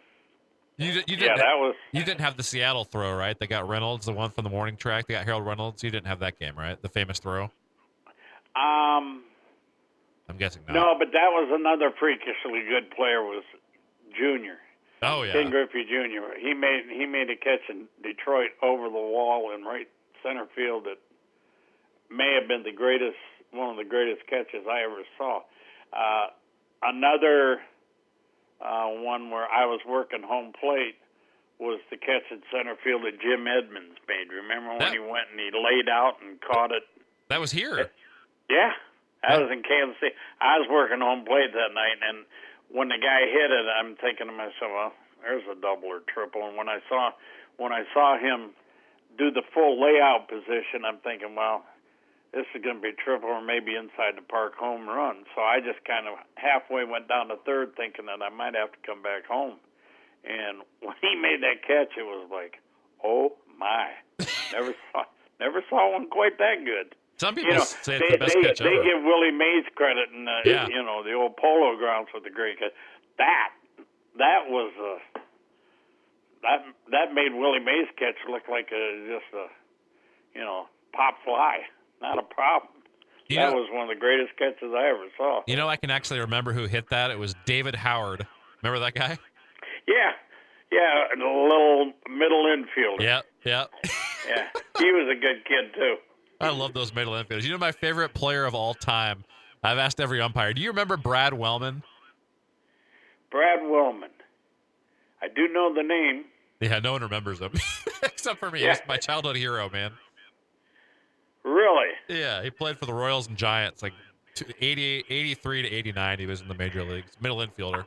you, you didn't. that was you didn't have the Seattle throw, right? They got Reynolds, the one from the morning track. They got Harold Reynolds. You didn't have that game, right? The famous throw. um I'm guessing not. no, but that was another freakishly good player was Junior. Oh yeah. Ken Griffey Jr. He made he made a catch in Detroit over the wall in right center field that may have been the greatest one of the greatest catches I ever saw. Uh, another uh, one where I was working home plate was the catch in center field that Jim Edmonds made. Remember when That- he went and he laid out and caught it? That was here. Yeah, I was in Kansas City. I was working home plate that night, and when the guy hit it, I'm thinking to myself, "Well, there's a double or triple." And when I saw when I saw him do the full layout position, I'm thinking, "Well, this is going to be triple or maybe inside the park home run." So I just kind of halfway went down to third, thinking that I might have to come back home. And (laughs) when he made that catch, it was like, "Oh my!" Never saw never saw one quite that good Some people you know, say they, it's the best they, catch they ever. give Willie Mays credit in the, Yeah. you know, the old polo grounds with the great catch. That, that was uh, that that made Willie Mays catch look like a just a, you know, pop fly. Not a problem. You that know- was one of the greatest catches I ever saw. You know, I can actually remember who hit that. It was David Howard. Remember that guy? Yeah, yeah, the little middle infielder. Yep, yep. yeah, he was a good kid too. I love those middle infielders. You know, my favorite player of all time. I've asked every umpire. Do you remember Brad Wellman? Brad Willman. I do know the name. Yeah, no one remembers him (laughs) except for me. Yeah. He's my childhood hero, man. Really? Yeah, he played for the Royals and Giants like two- 88, 83 to 89. He was in the major leagues, middle infielder.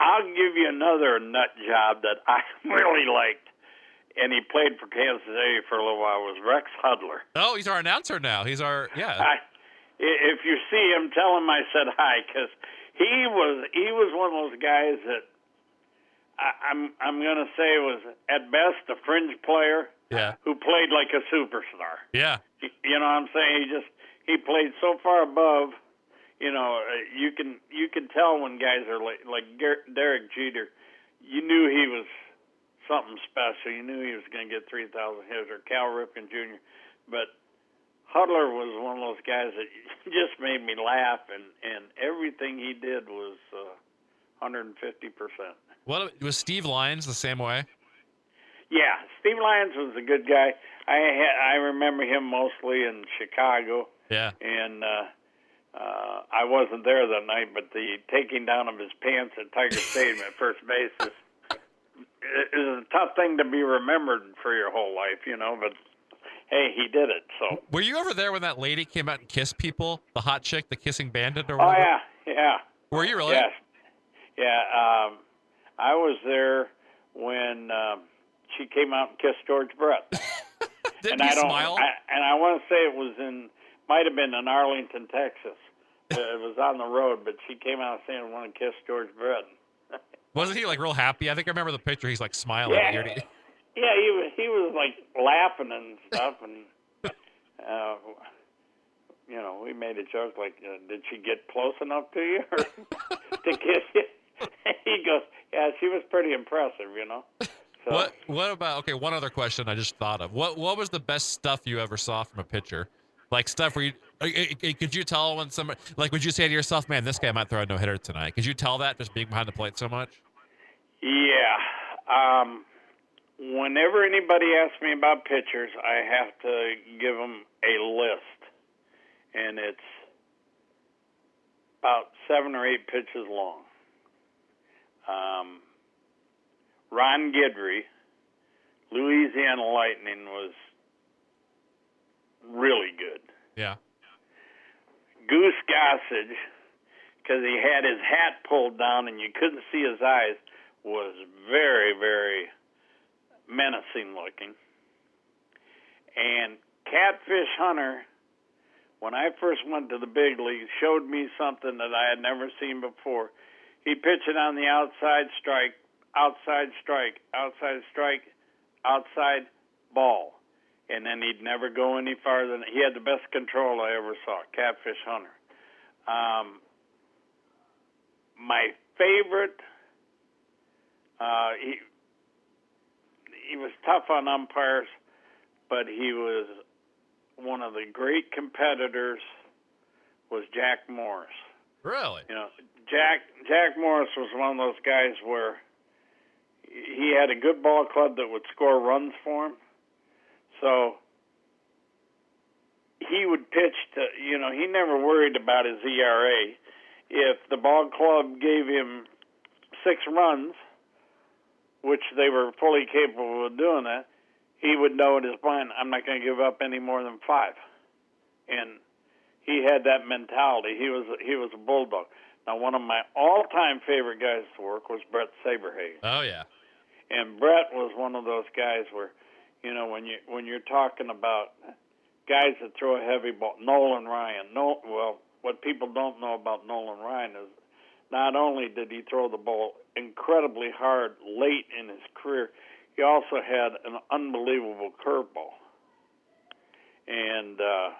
I'll give you another nut job that I (laughs) really liked, and he played for Kansas City for a little while. Was Rex Hudler. Oh, he's our announcer now. He's our yeah. I, if you see him, tell him I said hi because he was he was one of those guys that I, I'm I'm gonna say was at best a fringe player Yeah, who played like a superstar. yeah. You you know what I'm saying? He just he played so far above. You know, uh, you can you can tell when guys are like like Derek Jeter. You knew he was something special. You knew he was going to get 3,000 hits, or Cal Ripken Jr. But Hudler was one of those guys that (laughs) just made me laugh, and and everything he did was uh, 150 percent. What was Steve Lyons the same way? Yeah, Steve Lyons was a good guy. I ha- I remember him mostly in Chicago. Yeah, and uh, uh, I wasn't there that night, but the taking down of his pants at Tiger Stadium at first base is, is a tough thing to be remembered for your whole life, you know. But hey, he did it. So, were you ever there when that lady came out and kissed people? The hot chick, the kissing bandit, or whatever? oh yeah, yeah, Were you really? yes, yeah. Um, I was there when um, she came out and kissed George Brett. (laughs) Didn't and he I don't, smile? I, and I want to say it was in, might have been in Arlington, Texas. (laughs) It was on the road, but she came out saying, "I want to kiss George Brett." Wasn't he like real happy? I think I remember the picture. He's like smiling. Yeah, ear to ear. yeah, he was he was like laughing and stuff, and (laughs) uh, you know, we made a joke like, uh, "Did she get close enough to you or (laughs) to kiss you?" (laughs) he goes, "Yeah, she was pretty impressive, you know." So, What What about? Okay, one other question I just thought of. What What was the best stuff you ever saw from a pitcher? Like stuff where you uh, uh, uh, could you tell when somebody like would you say to yourself, "Man, this guy might throw a no hitter tonight"? Could you tell that just being behind the plate so much? Yeah. Um, whenever anybody asks me about pitchers, I have to give them a list, and it's about seven or eight pitches long. Um, Ron Guidry, Louisiana Lightning, was really good. Yeah. Goose Gossage, because he had his hat pulled down and you couldn't see his eyes, was very, very menacing looking. And Catfish Hunter, when I first went to the big leagues, showed me something that I had never seen before. He pitched it on the outside strike, outside strike, outside strike, outside ball. And then he'd never go any farther he had the best control I ever saw, Catfish Hunter. Um, my favorite uh, he he was tough on umpires, but he was one of the great competitors. Was Jack Morris? Really? You know, Jack Jack Morris was one of those guys where he had a good ball club that would score runs for him. So he would pitch to, you know, he never worried about his ERA. If the ball club gave him six runs, which they were fully capable of doing that, he would know in his mind, I'm not going to give up any more than five. And he had that mentality. He was he was a bulldog. Now, one of my all-time favorite guys to work was Bret Saberhagen. Oh yeah. And Bret was one of those guys where, you know, when you when you're talking about guys that throw a heavy ball, Nolan Ryan. No, well, what people don't know about Nolan Ryan is not only did he throw the ball incredibly hard late in his career, he also had an unbelievable curveball. And uh,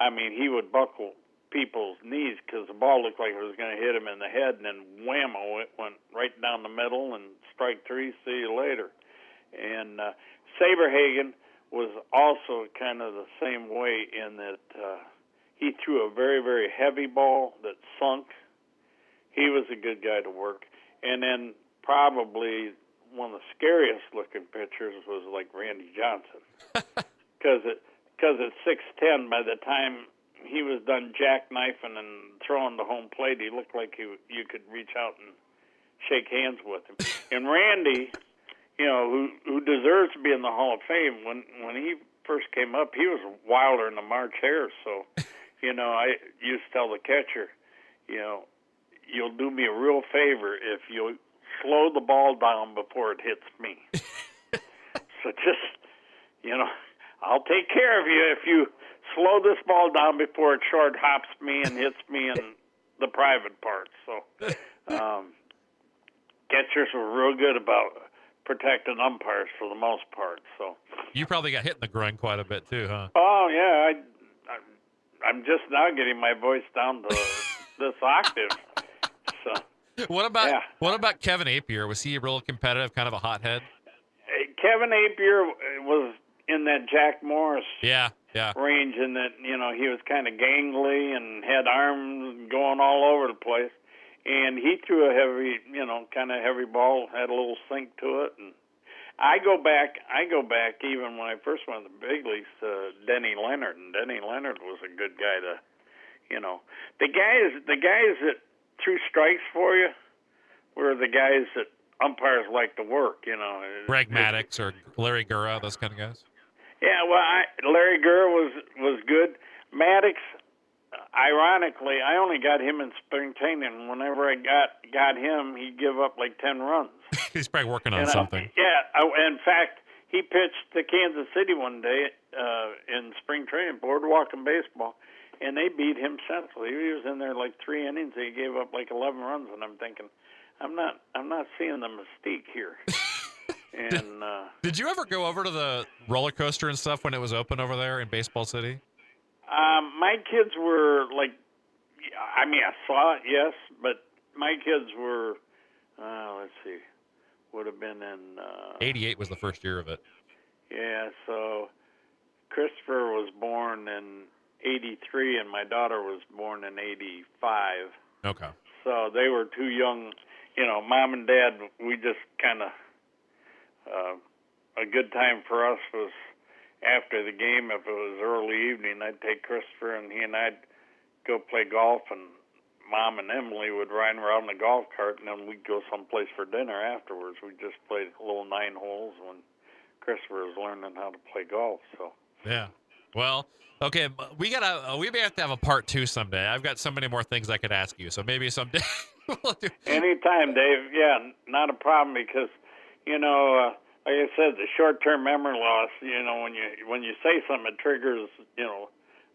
I mean, he would buckle people's knees because the ball looked like it was going to hit him in the head, and then whammo, it went right down the middle and strike three. See you later. And uh, Saberhagen was also kind of the same way in that uh, he threw a very very heavy ball that sunk. He was a good guy to work, and then probably one of the scariest looking pitchers was like Randy Johnson (laughs) because it because at six ten, by the time he was done jackknifing and throwing the home plate, he looked like he you could reach out and shake hands with him. (laughs) And Randy, you know, who who deserves to be in the Hall of Fame, when when he first came up, he was wilder than the March Hare. So, (laughs) you know, I used to tell the catcher, you know, you'll do me a real favor if you slow the ball down before it hits me. (laughs) so just, you know, I'll take care of you if you slow this ball down before it short hops me and hits me in the private parts. So, um, catchers were real good about protecting umpires for the most part. So, You probably got hit in the groin quite a bit too, huh? oh yeah, I, I I'm just now getting my voice down to this octave. (laughs) So. (laughs) What about Yeah. what about Kevin Appier? Was he a real competitive, kind of a hothead? Kevin Appier was in that Jack Morris Yeah, yeah. range, in that you know he was kind of gangly and had arms going all over the place, and he threw a heavy, you know, kind of heavy ball, had a little sink to it, and I go back, I go back even when I first went to the big leagues to Denny Leonard, and Denny Leonard was a good guy to, you know, the guys, the guys that threw strikes for you were the guys that umpires like to work, you know. Greg Maddux or Larry Gura, those kind of guys. Yeah, well, I, Larry Gura was was good. Maddux, ironically, I only got him in spring training. Whenever I got got him, he'd give up like ten runs. (laughs) He's probably working on And I- something. yeah, I, in fact, he pitched to Kansas City one day uh, in spring training, boardwalk and baseball, and they beat him centrally. He was in there like three innings. He gave up like eleven runs, and I'm thinking, I'm not, I'm not seeing the mystique here. (laughs) and uh, Did you ever go over to the roller coaster and stuff when it was open over there in Baseball City? Um, my kids were like, I mean, I saw it, yes, but my kids were, uh, let's see, would have been in, uh, 88 was the first year of it. yeah, so Christopher was born in 83 and my daughter was born in 85. Okay. So they were too young, you know, mom and dad, we just kind of, uh, a good time for us was after the game, if it was early evening, I'd take Christopher and he and I'd go play golf, and mom and Emily would ride around in the golf cart, and then we'd go someplace for dinner afterwards. We just played a little nine holes when Christopher was learning how to play golf. So Yeah. Well, okay, we gotta uh, we may have to have a part two someday. I've got so many more things I could ask you, so maybe someday (laughs) we'll do. anytime, Dave. Yeah, not a problem because you know. Uh, like I said, the short-term memory loss. You know, when you when you say something, it triggers. You know,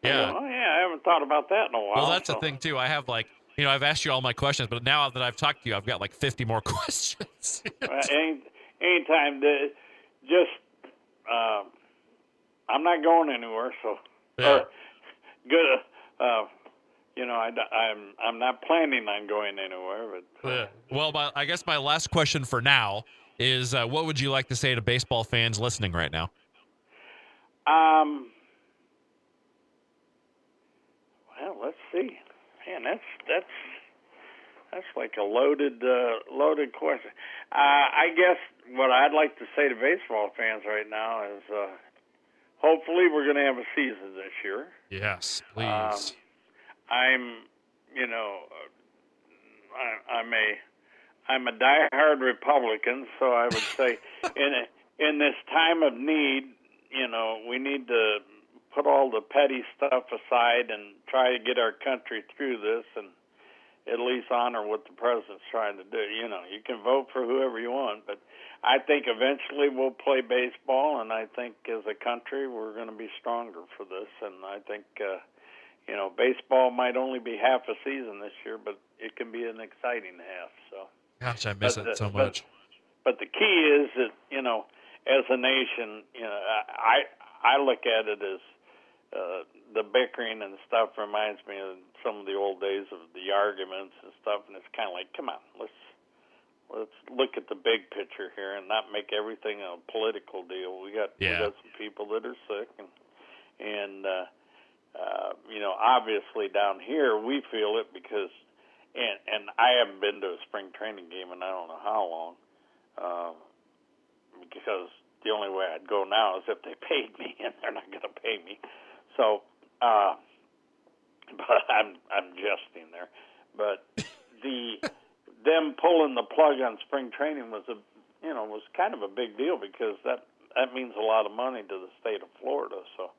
Yeah. go, oh yeah, I haven't thought about that in a while. Well, that's so. the thing too. I have like you know I've asked you all my questions, but now that I've talked to you, I've got like 50 more (laughs) questions. Any anytime, just uh, I'm not going anywhere. So, Yeah. or good. Uh, you know, I, am I'm not planning on going anywhere, but Yeah. Well, my, I guess my last question for now is uh, what would you like to say to baseball fans listening right now? um, well, let's see. Man, that's that's That's like a loaded, uh, loaded question. Uh, I guess what I'd like to say to baseball fans right now is, uh, hopefully, we're going to have a season this year. Yes, please. Um, I'm, you know, I, I'm a, I'm a diehard Republican, so I would (laughs) say, in a, in this time of need, you know, we need to put all the petty stuff aside and try to get our country through this and at least honor what the president's trying to do. You know, you can vote for whoever you want, but I think eventually we'll play baseball, and I think as a country we're going to be stronger for this. And I think, uh, you know, baseball might only be half a season this year, but it can be an exciting half. So, gosh, I miss but it so much. But, but the key is that you know, as a nation, you know, I I look at it as uh, the bickering and stuff reminds me of some of the old days of the arguments and stuff, and it's kind of like, come on, let's let's look at the big picture here and not make everything a political deal. We got yeah. we got some people that are sick, and and uh, uh, you know, obviously down here we feel it because, and and I haven't been to a spring training game in I don't know how long, uh, because the only way I'd go now is if they (laughs) paid me, and they're not going to pay me. So, uh, (laughs) but I'm I'm jesting there. But the (laughs) them pulling the plug on spring training was a you know was kind of a big deal because that that means a lot of money to the state of Florida. So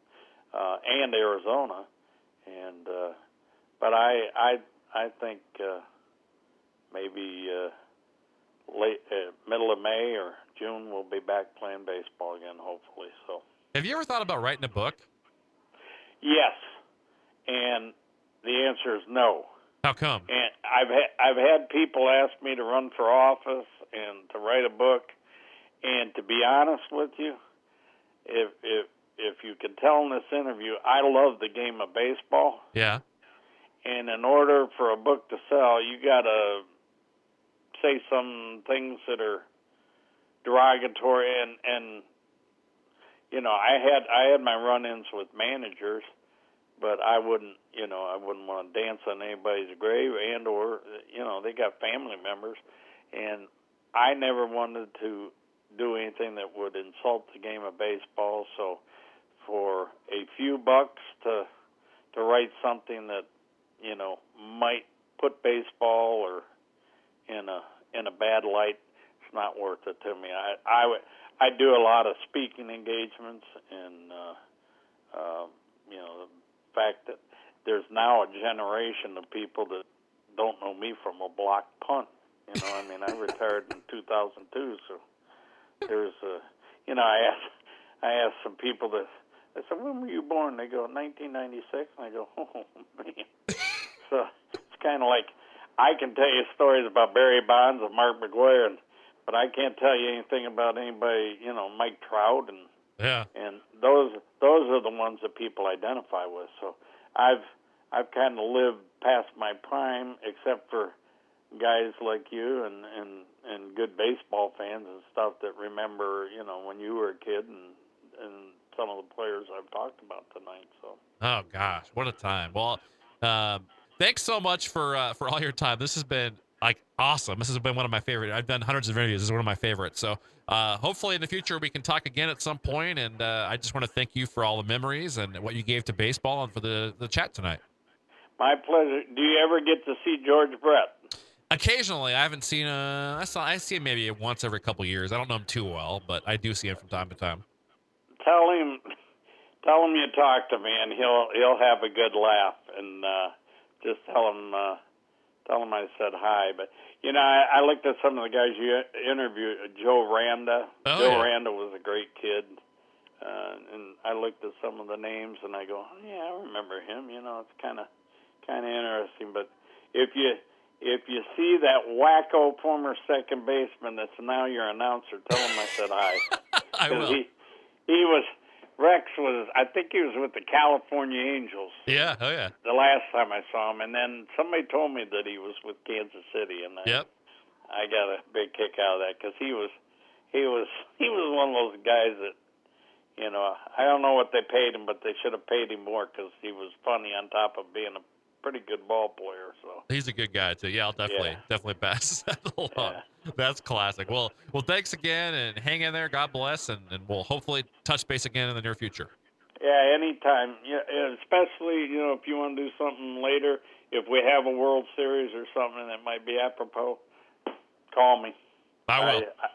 uh, and Arizona, and uh, but I I I think uh, maybe uh, late uh, middle of May or June we'll be back playing baseball again. Hopefully, so. Have you ever thought about writing a book? Yes, and the answer is no. How come? And I've ha- I've had people ask me to run for office and to write a book, and to be honest with you, if if if you can tell in this interview, I love the game of baseball. Yeah. And in order for a book to sell, you got to say some things that are derogatory and and you know, I had I had my run-ins with managers, but I wouldn't, you know, I wouldn't want to dance on anybody's grave, and or, you know, they got family members, and I never wanted to do anything that would insult the game of baseball. So, for a few bucks to to write something that, you know, might put baseball or in a in a bad light, it's not worth it to me. I I would I do a lot of speaking engagements, and uh, uh, you know fact that there's now a generation of people that don't know me from a block punt. You know, I mean, I retired in 2002, so there's a, you know, I asked I asked some people that I said, when were you born? They go 1996, and I go, (laughs) oh man. so it's kind of like I can tell you stories about Barry Bonds and Mark McGwire and but I can't tell you anything about anybody, you know, Mike Trout and yeah, and those those are the ones that people identify with. So I've I've kind of lived past my prime, except for guys like you and and and good baseball fans and stuff that remember, you know, when you were a kid and and some of the players I've talked about tonight. So. Oh gosh, what a time! Well, um, thanks so much for uh, for all your time. This has been like awesome. This has been one of my favorite. I've done hundreds of interviews. This is one of my favorites. So uh, hopefully in the future we can talk again at some point. And uh, I just want to thank you for all the memories and what you gave to baseball and for the the chat tonight. My pleasure. Do you ever get to see George Brett? Occasionally, I haven't seen. Uh, I saw. I see him maybe once every couple years. I don't know him too well, but I do see him from time to time. Tell him, tell him you talked to me, and he'll he'll have a good laugh. And uh, just tell him. Uh, tell him I said hi. But you know, I, I looked at some of the guys you interviewed. Joe Randa. Oh, Joe yeah. Randa was a great kid, uh, and I looked at some of the names and I go, oh, yeah, I remember him. You know, it's kind of kind of interesting. But if you if you see that wacko former second baseman that's now your announcer, tell him I said hi. (laughs) I will. He, he was Rex was I think he was with the California Angels yeah. Oh yeah. the last time I saw him, and then somebody told me that he was with Kansas City, and I, Yep. I got a big kick out of that because he was he was (laughs) he was one of those guys that you know I don't know what they paid him, but they should have paid him more because he was funny on top of being a pretty good ball player. So he's a good guy too. Yeah, I'll definitely Yeah. definitely pass (laughs) that along. That's classic. Well, well, thanks again, and hang in there. God bless, and, and we'll hopefully touch base again in the near future. yeah, anytime. Yeah, especially you know if you want to do something later, if we have a World Series or something that might be apropos, call me. I will. I,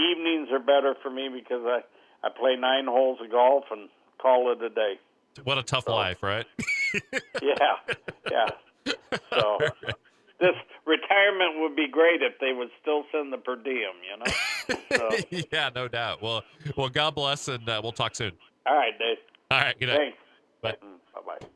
evenings are better for me because I I play nine holes of golf and call it a day. what a tough life, right? (laughs) Yeah, yeah. (laughs) So this retirement would be great if they would still send the per diem. You know. So, (laughs) yeah, no doubt. Well, well, God bless, and uh, we'll talk soon. all right, Dave. All right, good night. Thanks. Bye. Bye bye.